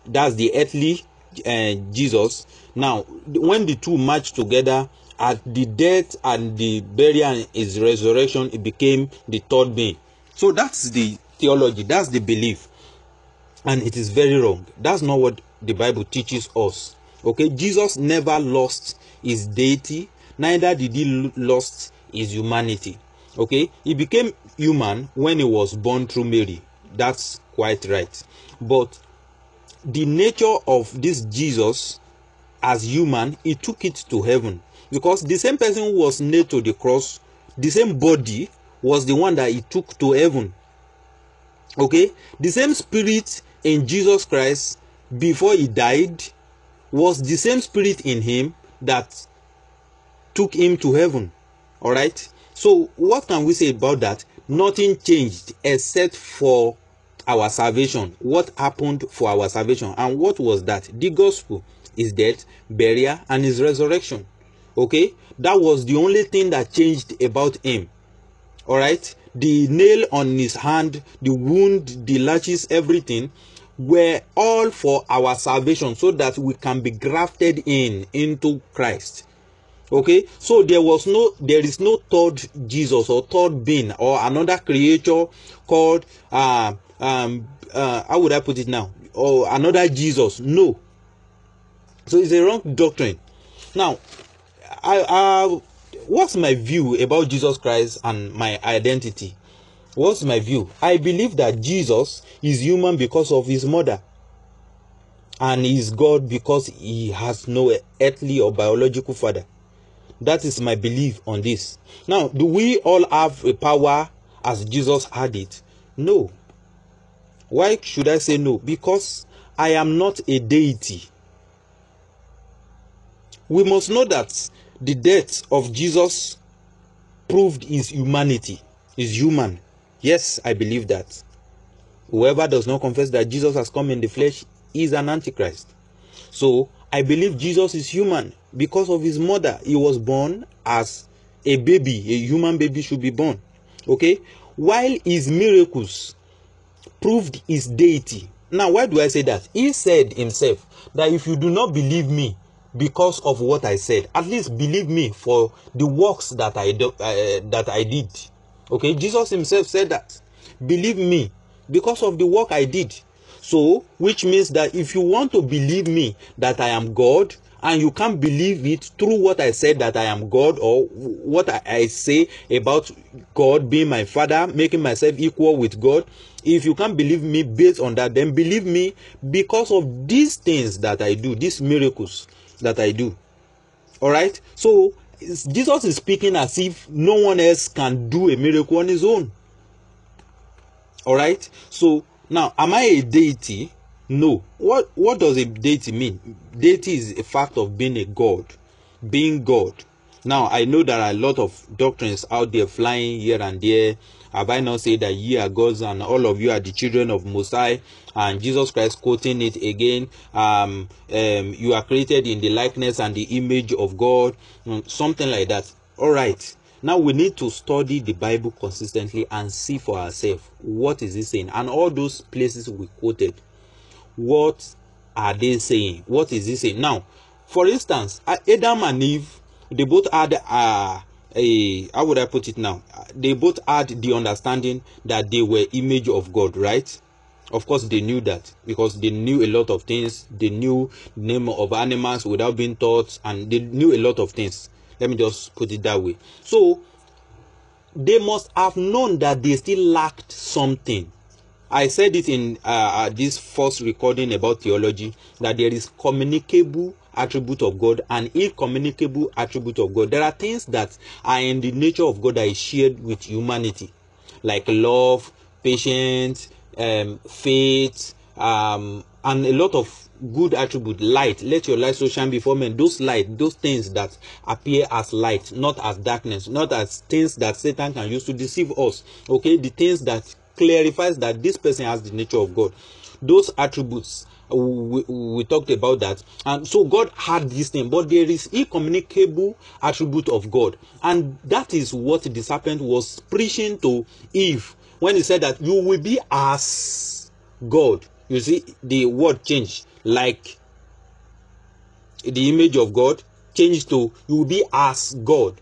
that's the earthly uh, jesus. Now when the two matched together at the death and the burial and his resurrection it became the third being. So that's the theology that's the belief. And it is very wrong. That's not what the bible teaches us. Okay jesus never lost his deity neither did he lost his humanity. Okay he became human when he was born through mary. That's quite right. But the nature of this jesus as human he took it to heaven. Because the same person who was nailed to the cross the same body was the one that he took to heaven. Okay? The same spirit in jesus christ before he died was the same spirit in him that took him to heaven. All right so what can we say about that nothing changed except for our salvation. What happened for our salvation? And what was that? The gospel is death burial and his resurrection. Okay? That was the only thing that changed about him. All right the nail on his hand the wound the lashes everything were all for our salvation so that we can be grafted in into christ okay? So there was no there is no third jesus or third being or another creature called uh, um uh, how would i put it now? Or another jesus. No. So it's a wrong doctrine. Now i uh what's my view about jesus christ and my identity? What's my view? I believe that jesus is human because of his mother. And is god because he has no earthly or biological father that is my belief on this. Now do we all have a power as jesus had it? No. Why should i say no? Because i am not a deity. We must know that the death of jesus proved his humanity is human. Yes i believe that. Whoever does not confess that jesus has come in the flesh is an antichrist. So i believe jesus is human. Because of his mother he was born as a baby. A human baby should be born. Okay? While his miracles proved his deity. Now why do i say that? He said himself that if you do not believe me because of what i said at least believe me for the works that i do, uh, that i did. Okay? Jesus himself said that. Believe me because of the work i did so which means that if you want to believe me that i am god and you can't believe it through what I said that I am God or what I, say about God being my father, making myself equal with God. If you can't believe me based on that, then believe me because of these things that I do, these miracles that I do. All right. So Jesus is speaking as if no one else can do a miracle on his own. All right. So now, am I a deity? No. What what does a deity mean? Deity is a fact of being a god, being God. Now I know there are a lot of doctrines out there flying here and there. Have I not said that ye are gods and all of you are the children of Mosiah? And Jesus Christ quoting it again. Um, um, you are created in the likeness and the image of God. Something like that. All right. Now we need to study the Bible consistently and see for ourselves what is it saying. And all those places we quoted what are they saying? What is he saying? Now for instance adam and eve they both had uh, a how would i put it now? They both had the understanding that they were image of god right? Of course they knew that because they knew a lot of things. They knew name of animals without being taught and they knew a lot of things let me just put it that way so they must have known that they still lacked something I said it in uh, this first recording about theology that there is communicable attribute of God and incommunicable attribute of God. There are things that are in the nature of God that is shared with humanity, like love, patience, um, faith, um, and a lot of good attribute light. Let your light so shine before men. Those light those things that appear as light not as darkness not as things that satan can use to deceive us okay? The things that clarifies that this person has the nature of God. Those attributes we, we talked about that. And so god had this thing but there is incommunicable attribute of god. And that is what the serpent was preaching to eve when he said that you will be as god. You see the word change like the image of god changed to you will be as god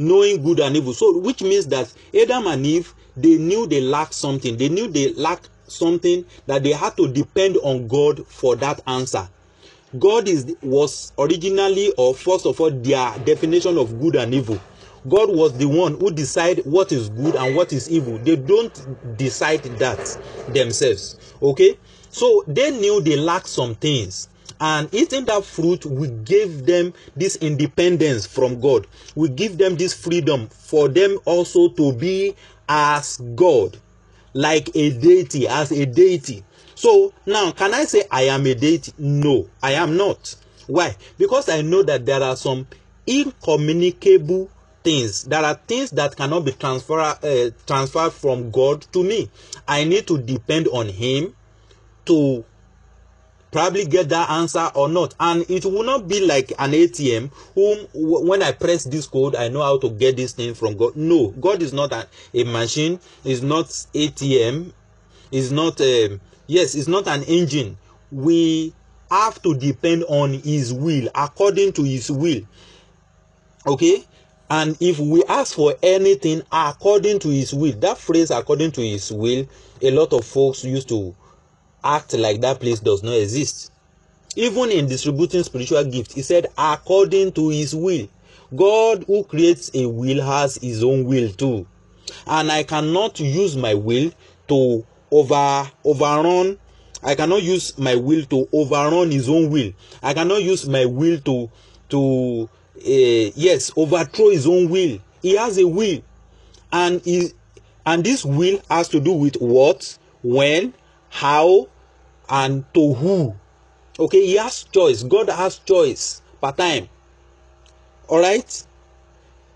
knowing good and evil. So which means that adam and eve they knew they lacked something. They knew they lacked something that they had to depend on god for that answer. God is was originally or first of all their definition of good and evil. God was the one who decide what is good and what is evil. They don't decide that themselves. Okay so they knew they lacked some things. And eating that fruit we gave them this independence from god. We give them this freedom for them also to be as god like a deity as a deity. So now can i say i am a deity? No i am not. Why? Because i know that there are some incommunicable things. There are things that cannot be transfer uh, transferred from god to me. I need to depend on him to probably get that answer or not. And it will not be like an atm whom when i press this code i know how to get this thing from god. No god is not a, a machine. Is not atm is not um, yes it's not an engine. We have to depend on his will according to his will. Okay? And if we ask for anything according to his will that phrase according to his will a lot of folks used to act like that place does not exist. Even in distributing spiritual gifts he said according to his will. God who creates a will has his own will too. And i cannot use my will to over overrun. I cannot use my will to overrun his own will. I cannot use my will to to uh, yes overthrow his own will. He has a will. And he and this will has to do with what? When? How and to who okay he has choice god has choice per time all right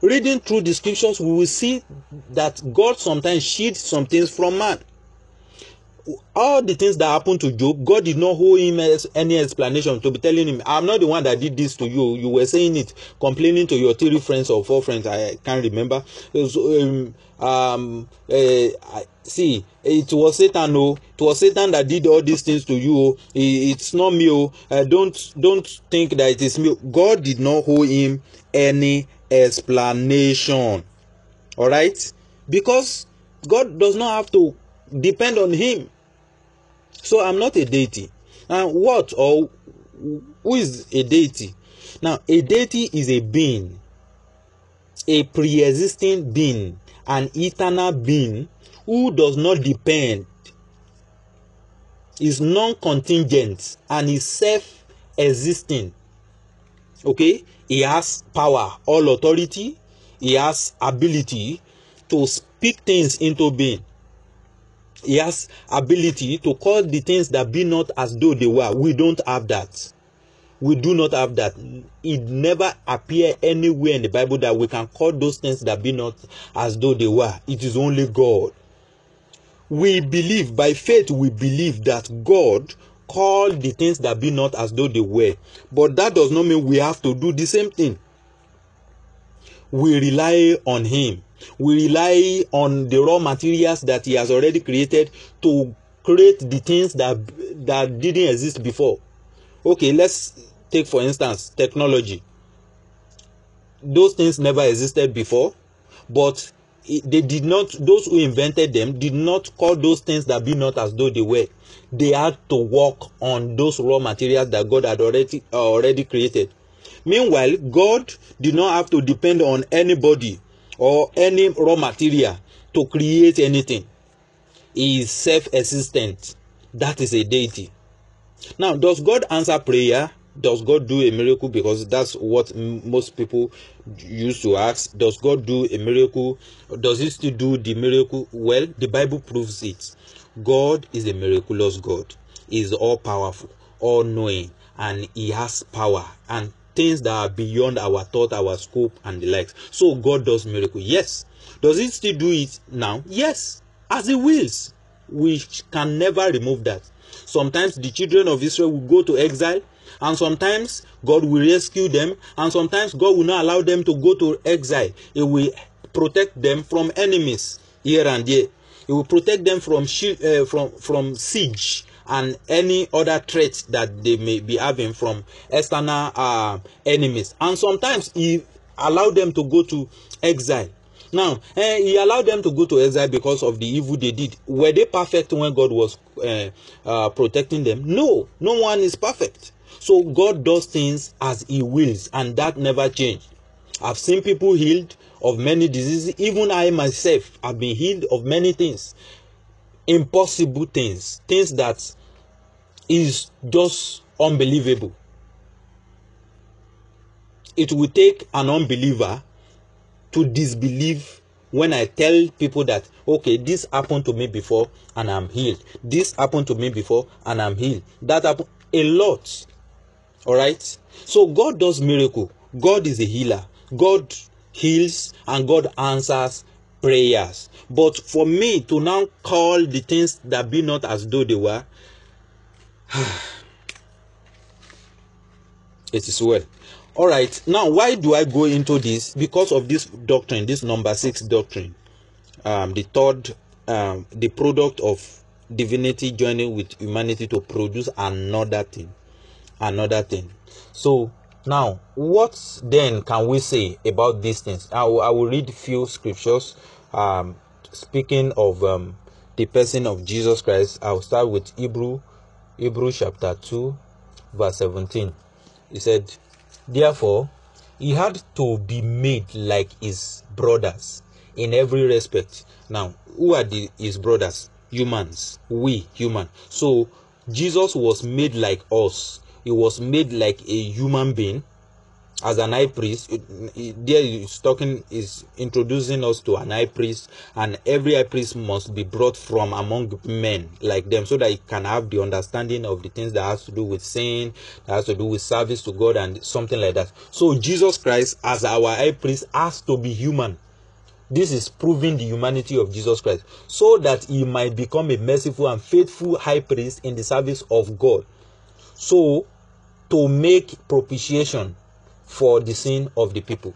reading through the scriptures we will see that god sometimes shields some things from man all the things that happened to Job, God did not owe him any explanation to be telling him, I'm not the one that did this to you. You were saying it, complaining to your three friends or four friends. I can't remember. So, um, um, uh, see, it was Satan. Oh, it was Satan that did all these things to you. Oh, it's not me. Oh, uh, don't don't think that it is me. God did not owe him any explanation. All right, because God does not have to depend on him so I'm not a deity. Now, what or who is a deity? Now, a deity is a being, a pre existing being, an eternal being who does not depend, is non contingent, and is self existing. Okay? He has power, all authority, he has ability to speak things into being. He has ability to call the things that be not as though they were. We don't have that. We do not have that. It never appear anywhere in the bible that we can call those things that be not as though they were. It is only god we believe by faith we believe that god called the things that be not as though they were. But that does not mean we have to do the same thing. We rely on him. We rely on the raw materials that he has already created to create the things that that didn't exist before. Okay let's take for instance technology. Those things never existed before but they did not those who invented them did not call those things that be not as though they were. They had to work on those raw materials that god had already uh, already created. Meanwhile god did not have to depend on anybody or any raw material to create anything. He is self-existent. That is a deity. Now does god answer prayer? Does god do a miracle? Because that's what most people used to ask does god do a miracle does he still do the miracle well the bible proves it god is a miraculous god he is all powerful all knowing and he has power and things that are beyond our thought, our scope, and the likes. So God does miracle. Yes. Does He still do it now? Yes. As He wills. We can never remove that. Sometimes the children of Israel will go to exile, and sometimes God will rescue them, and sometimes God will not allow them to go to exile. He will protect them from enemies here and there. He will protect them from uh, from from siege and any other threats that they may be having from external uh, enemies. And sometimes he allowed them to go to exile. Now, eh, he allowed them to go to exile because of the evil they did. Were they perfect when God was uh, uh, protecting them? No, no one is perfect. So God does things as He wills, and that never changed. I've seen people healed of many diseases. Even I myself have been healed of many things impossible things, things that is just unbelievable. It will take an unbeliever to disbelieve when I tell people that, okay, this happened to me before and I'm healed. This happened to me before and I'm healed. That happened a lot. All right. So God does miracle. God is a healer. God heals and God answers prayers. But for me to now call the things that be not as though they were, It is well. All right. Now, why do I go into this? Because of this doctrine, this number six doctrine. Um, the third, um, the product of divinity joining with humanity to produce another thing. Another thing. So, now, what then can we say about these things? I will, I will read few scriptures. Um, speaking of um, the person of Jesus Christ, I'll start with Hebrew, Hebrew chapter 2, verse 17. He said, Therefore, he had to be made like his brothers in every respect. Now, who are the, his brothers? Humans. We, human. So, Jesus was made like us. He was made like a human being as an high priest. There is talking is introducing us to an high priest and every high priest must be brought from among men like them so that he can have the understanding of the things that has to do with sin that has to do with service to god and something like that. So jesus christ as our high priest has to be human. This is proving the humanity of jesus christ so that he might become a merciful and faithful high priest in the service of god. So to make propitiation for the sin of the people.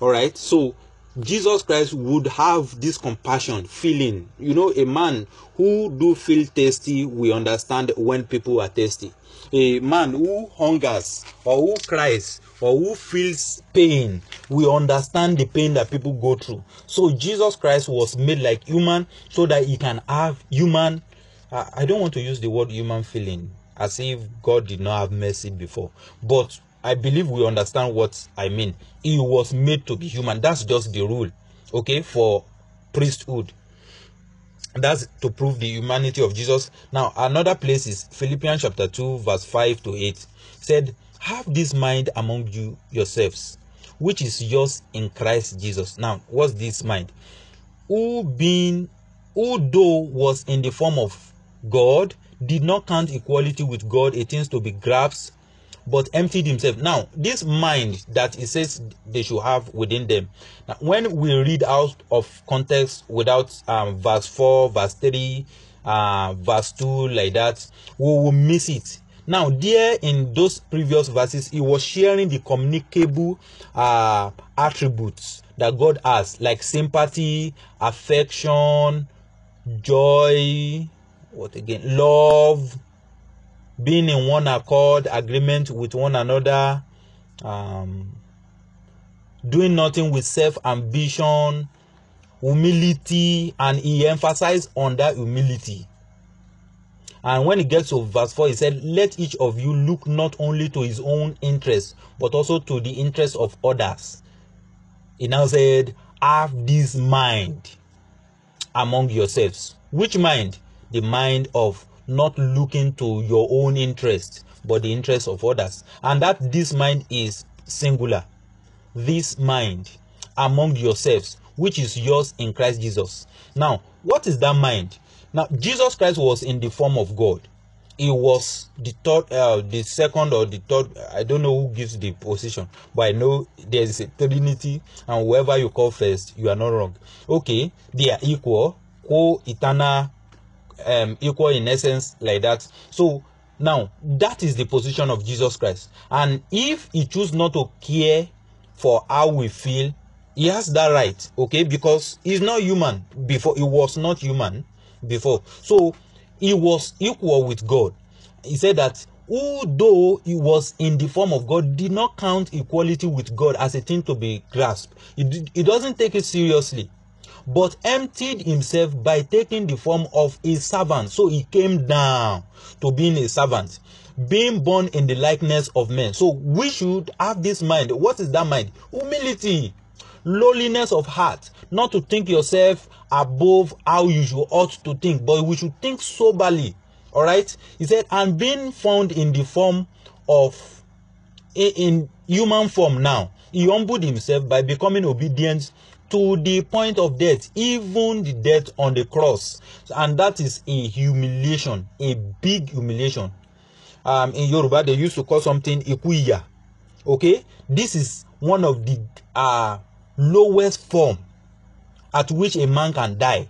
All right, so Jesus Christ would have this compassion, feeling. You know, a man who do feel thirsty, we understand when people are thirsty. A man who hungers or who cries or who feels pain, we understand the pain that people go through. So Jesus Christ was made like human so that he can have human. I don't want to use the word human feeling as if God did not have mercy before, but I believe we understand what I mean. He was made to be human. That's just the rule, okay, for priesthood. That's to prove the humanity of Jesus. Now, another place is Philippians chapter 2, verse 5 to 8. said, Have this mind among you yourselves, which is yours in Christ Jesus. Now, what's this mind? Who being who though was in the form of God, did not count equality with God a thing to be grasped but emptied himself. Now, this mind that he says they should have within them. Now, when we read out of context without um, verse 4, verse 3, uh, verse 2, like that, we will miss it. Now, there in those previous verses, he was sharing the communicable uh, attributes that God has, like sympathy, affection, joy, what again, love, being in one accord, agreement with one another, um, doing nothing with self ambition, humility, and he emphasized on that humility. And when he gets to verse 4, he said, Let each of you look not only to his own interest, but also to the interest of others. He now said, Have this mind among yourselves. Which mind? The mind of not looking to your own interest but the interest of others. And that this mind is singular. This mind among yourselves which is yours in christ jesus. Now what is that mind? Now jesus christ was in the form of god. He was the third uh, the second or the third i don't know who gives the position but i know there is a trinity and whoever you call first you are not wrong. Okay they are equal co-eternal um, equal in essence like that. So now that is the position of Jesus Christ. And if he choose not to care for how we feel, he has that right, okay? Because he's not human before. He was not human before. So he was equal with God. He said that although he was in the form of God, did not count equality with God as a thing to be grasped. He, he doesn't take it seriously but emptied himself by taking the form of a servant. So he came down to being a servant, being born in the likeness of men. So we should have this mind. What is that mind? Humility, lowliness of heart, not to think yourself above how you should ought to think, but we should think soberly. All right. He said, and being found in the form of in, human form now, he humbled himself by becoming obedient to the point of death, even the death on the cross. And that is a humiliation, a big humiliation. Um, in Yoruba, they used to call something ikuya. Okay, this is one of the uh, lowest form at which a man can die.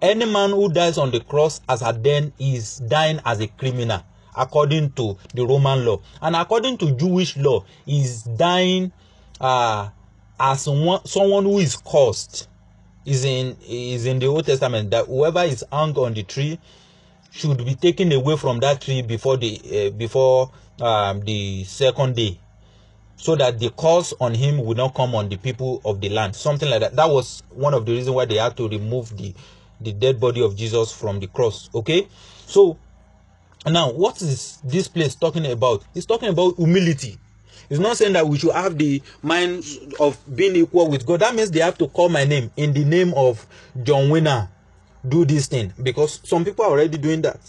Any man who dies on the cross as a then is dying as a criminal, according to the Roman law. And according to Jewish law, is dying uh, as one, someone who is cursed. Is in is in the Old Testament that whoever is hung on the tree should be taken away from that tree before the uh, before um, the second day so that the curse on him would not come on the people of the land. Something like that. That was one of the reasons why they had to remove the the dead body of jesus from the cross okay? So now what is this place talking about? It's talking about humility it's not saying that we should have the mind of being equal with god. That means they have to call my name in the name of john winner do this thing. Because some people are already doing that.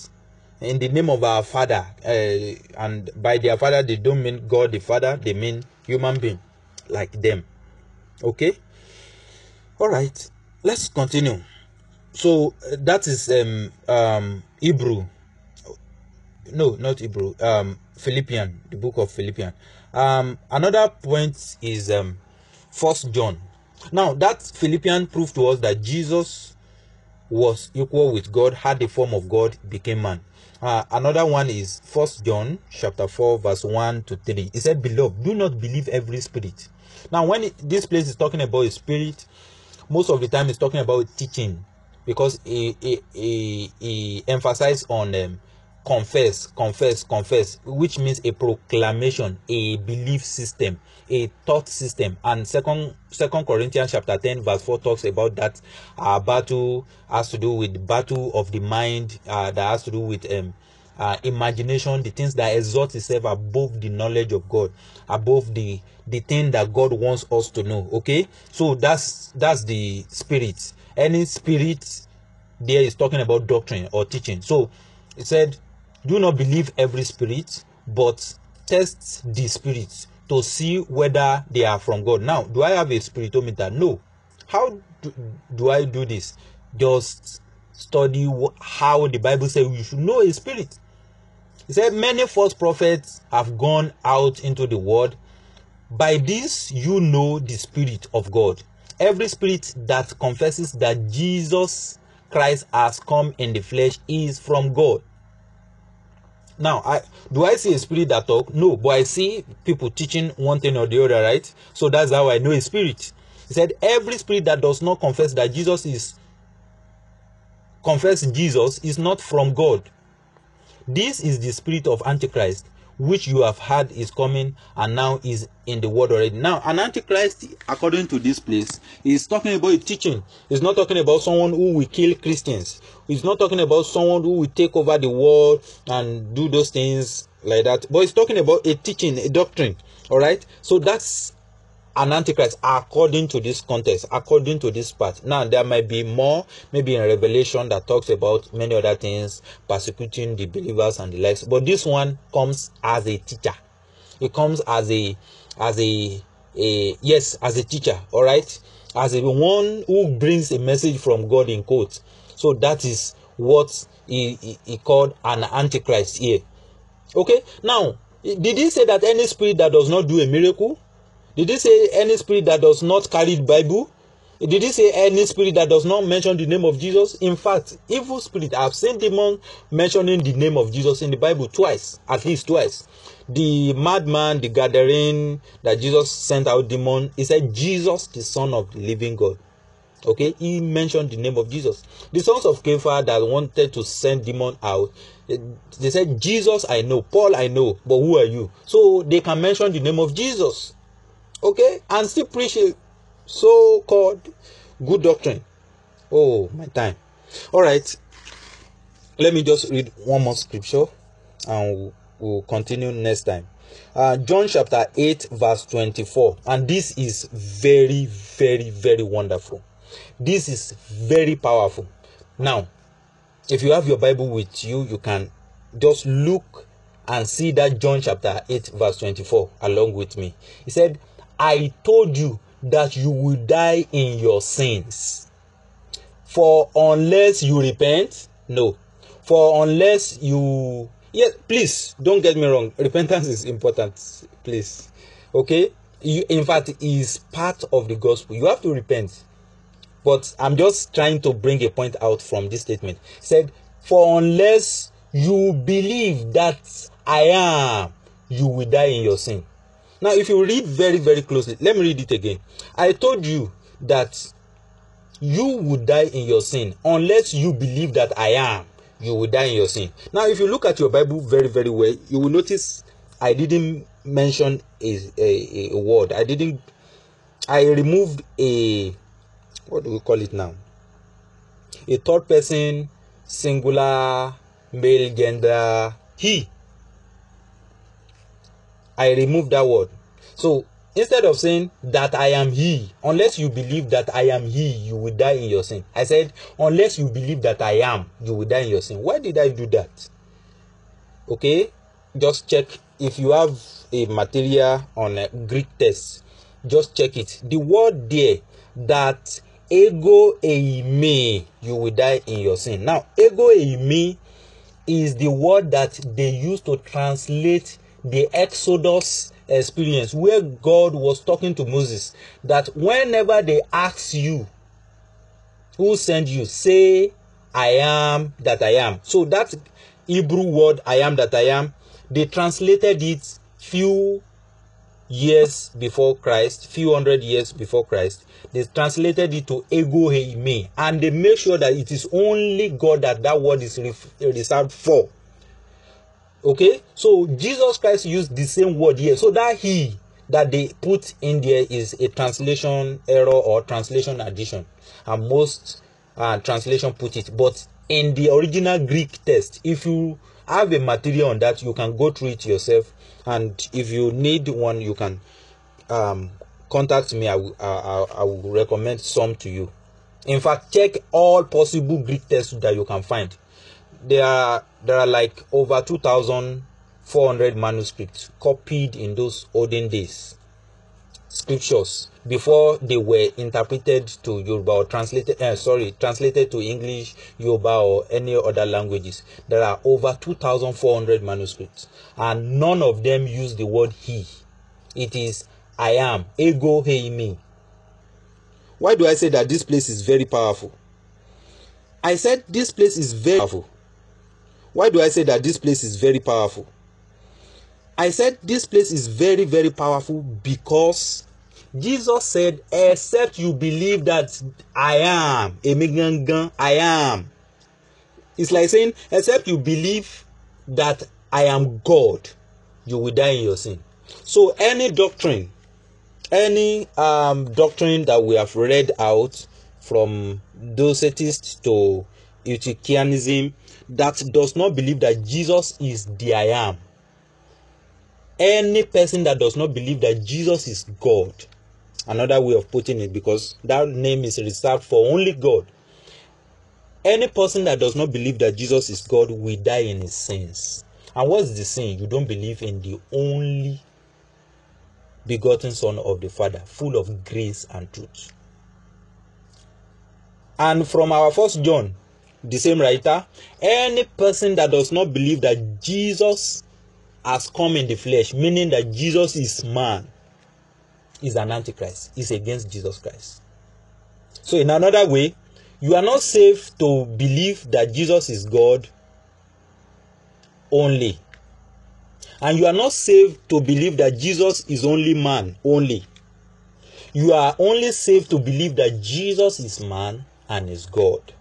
In the name of our father uh, and by their father they don't mean god the father they mean human being like them. Okay? All right. Let's continue. So uh, that is um um hebrew. No not hebrew. Um philippian the book of philippian um another point is um first john now that philippian proved to us that jesus was equal with god had the form of god became man uh, another one is First John chapter 4, verse 1 to 3. He said, Beloved, do not believe every spirit. Now, when this place is talking about a spirit, most of the time it's talking about teaching because he, he, he, he emphasized on um, confess, confess, confess, which means a proclamation, a belief system, a thought system. And second Second Corinthians chapter 10, verse 4 talks about that our battle has to do with battle of the mind, uh, that has to do with um, uh, imagination, the things that exalt itself above the knowledge of God, above the the thing that God wants us to know. Okay, so that's that's the spirit. Any spirit there is talking about doctrine or teaching. So it said do not believe every spirit, but test the spirits to see whether they are from God. Now, do I have a spiritometer? No. How do, do I do this? Just study how the Bible says you should know a spirit. He said, Many false prophets have gone out into the world. By this you know the Spirit of God. Every spirit that confesses that Jesus Christ has come in the flesh is from God. Now, I do I see a spirit that talk? No, but I see people teaching one thing or the other, right? So that's how I know a spirit. He said, Every spirit that does not confess that Jesus is confess Jesus is not from God. This is the spirit of Antichrist, which you have heard is coming and now is in the world already. Now, an antichrist, according to this place, is talking about a teaching. It's not talking about someone who will kill Christians. It's not talking about someone who will take over the world and do those things like that. But it's talking about a teaching, a doctrine. All right. So that's an antichrist according to this context, according to this part. Now, there might be more, maybe in Revelation, that talks about many other things, persecuting the believers and the likes. But this one comes as a teacher. It comes as a, as a, a yes, as a teacher. All right, as a one who brings a message from God in quotes. So that is what he, he, he called an antichrist here. Okay, now did he say that any spirit that does not do a miracle did he say any spirit that does not carry the Bible? Did he say any spirit that does not mention the name of Jesus? In fact, evil spirit, I've seen demon mentioning the name of Jesus in the Bible twice, at least twice. The madman, the Gadarene that Jesus sent out demon, he said, Jesus, the Son of the living God. Okay, he mentioned the name of Jesus. The sons of Sceva that wanted to send demon out, they said, Jesus, I know, Paul, I know, but who are you? So they can mention the name of Jesus okay? And still preach a so-called good doctrine. Oh my time. All right. Let me just read one more scripture and we'll, continue next time. Uh, john chapter 8 verse 24 and this is very very very wonderful. This is very powerful. Now if you have your bible with you you can just look and see that john chapter 8 verse 24 along with me. He said I told you that you will die in your sins. For unless you repent, no. For unless you, yes, please don't get me wrong. Repentance is important, please. Okay, you, in fact, is part of the gospel. You have to repent. But I'm just trying to bring a point out from this statement. Said, for unless you believe that I am, you will die in your sin. Now, if you read very, very closely, let me read it again. I told you that you will die in your sin unless you believe that I am, you will die in your sin. Now, if you look at your Bible very, very well, you will notice I didn't mention a, a, a word. I didn't, I removed a, what do we call it now? A third person, singular, male gender, he. I removed that word. So instead of saying that I am he, unless you believe that I am he, you will die in your sin. I said, unless you believe that I am, you will die in your sin. Why did I do that? Okay, just check if you have a material on a Greek text, just check it. The word there that ego eimi, you will die in your sin. Now, ego eimi is the word that they use to translate the Exodus experience where God was talking to Moses that whenever they ask you who sent you, say, I am that I am. So that Hebrew word, I am that I am, they translated it few years before Christ, few hundred years before Christ. They translated it to ego eimi, and they make sure that it is only God that that word is reserved for. Okay, so Jesus Christ used the same word here. So that he that they put in there is a translation error or translation addition, and most uh, translation put it. But in the original Greek text, if you have a material on that, you can go through it yourself. And if you need one, you can um, contact me. I will, I, I will recommend some to you. In fact, check all possible Greek texts that you can find there are there are like over 2400 manuscripts copied in those olden days. Scriptures before they were interpreted to Yoruba or translated uh, sorry translated to English Yoruba or any other languages there are over 2400 manuscripts. And none of them use the word he. It is I am. Ego eimi. Why do I say that this place is very powerful? I said this place is very powerful why do I say that this place is very powerful? I said this place is very, very powerful because Jesus said, except you believe that I am, I am. It's like saying, except you believe that I am God, you will die in your sin. So any doctrine, any um, doctrine that we have read out from Docetists to Eutychianism that does not believe that Jesus is the I am. Any person that does not believe that Jesus is God, another way of putting it, because that name is reserved for only God. Any person that does not believe that Jesus is God will die in his sins. And what's the sin? You don't believe in the only begotten Son of the Father, full of grace and truth. And from our first John the same writer, any person that does not believe that Jesus has come in the flesh, meaning that Jesus is man, is an antichrist, is against Jesus Christ. So, in another way, you are not safe to believe that Jesus is God only. And you are not safe to believe that Jesus is only man only. You are only safe to believe that Jesus is man and is God.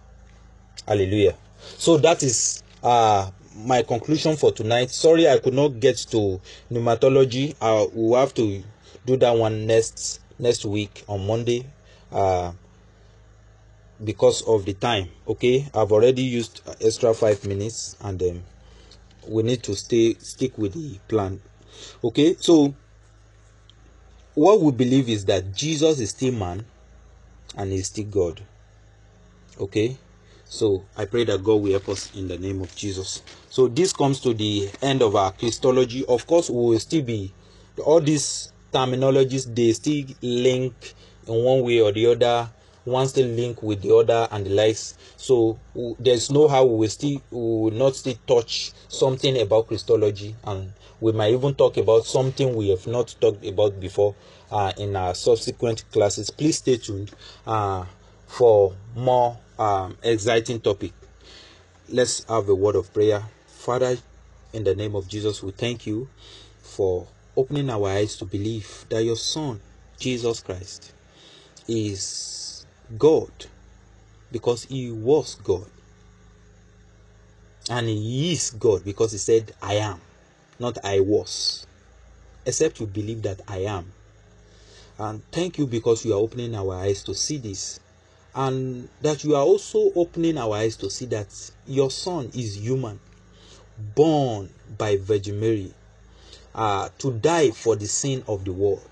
Hallelujah. So that is uh, my conclusion for tonight. Sorry I could not get to pneumatology. Uh, we'll have to do that one next next week on Monday. Uh, because of the time okay i've already used extra five minutes and um, we need to stay stick with the plan okay so what we believe is that jesus is still man and he's still god okay so I pray that God will help us in the name of Jesus. So this comes to the end of our Christology. Of course, we will still be all these terminologies, they still link in one way or the other. One still link with the other and the likes. So there's no how we will still we will not still touch something about Christology, and we might even talk about something we have not talked about before uh, in our subsequent classes. Please stay tuned uh, for more um, exciting topic. Let's have a word of prayer. Father, in the name of Jesus, we thank you for opening our eyes to believe that your Son, Jesus Christ, is God because he was God. And he is God because he said, I am, not I was. Except you believe that I am. And thank you because you are opening our eyes to see this. And that you are also opening our eyes to see that your son is human, born by Virgin Mary, uh, to die for the sin of the world.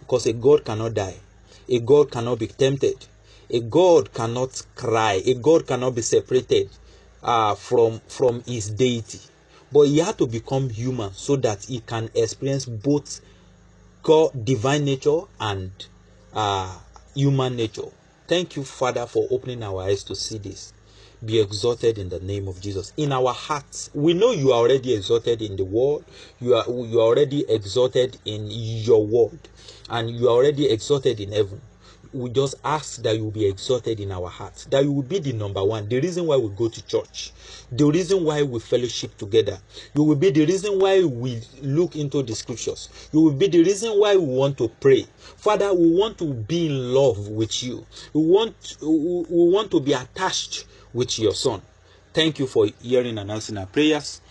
Because a God cannot die, a God cannot be tempted, a God cannot cry, a God cannot be separated uh, from, from his deity. But he had to become human so that he can experience both God, divine nature and uh, human nature. Thank you, Father, for opening our eyes to see this. Be exalted in the name of Jesus. In our hearts, we know you are already exalted in the world. You are you are already exalted in your word, and you are already exalted in heaven we just ask that you will be exalted in our hearts, that you will be the number one, the reason why we go to church, the reason why we fellowship together. You will be the reason why we look into the scriptures. You will be the reason why we want to pray. Father, we want to be in love with you. We want, we want to be attached with your son. Thank you for hearing and answering our prayers.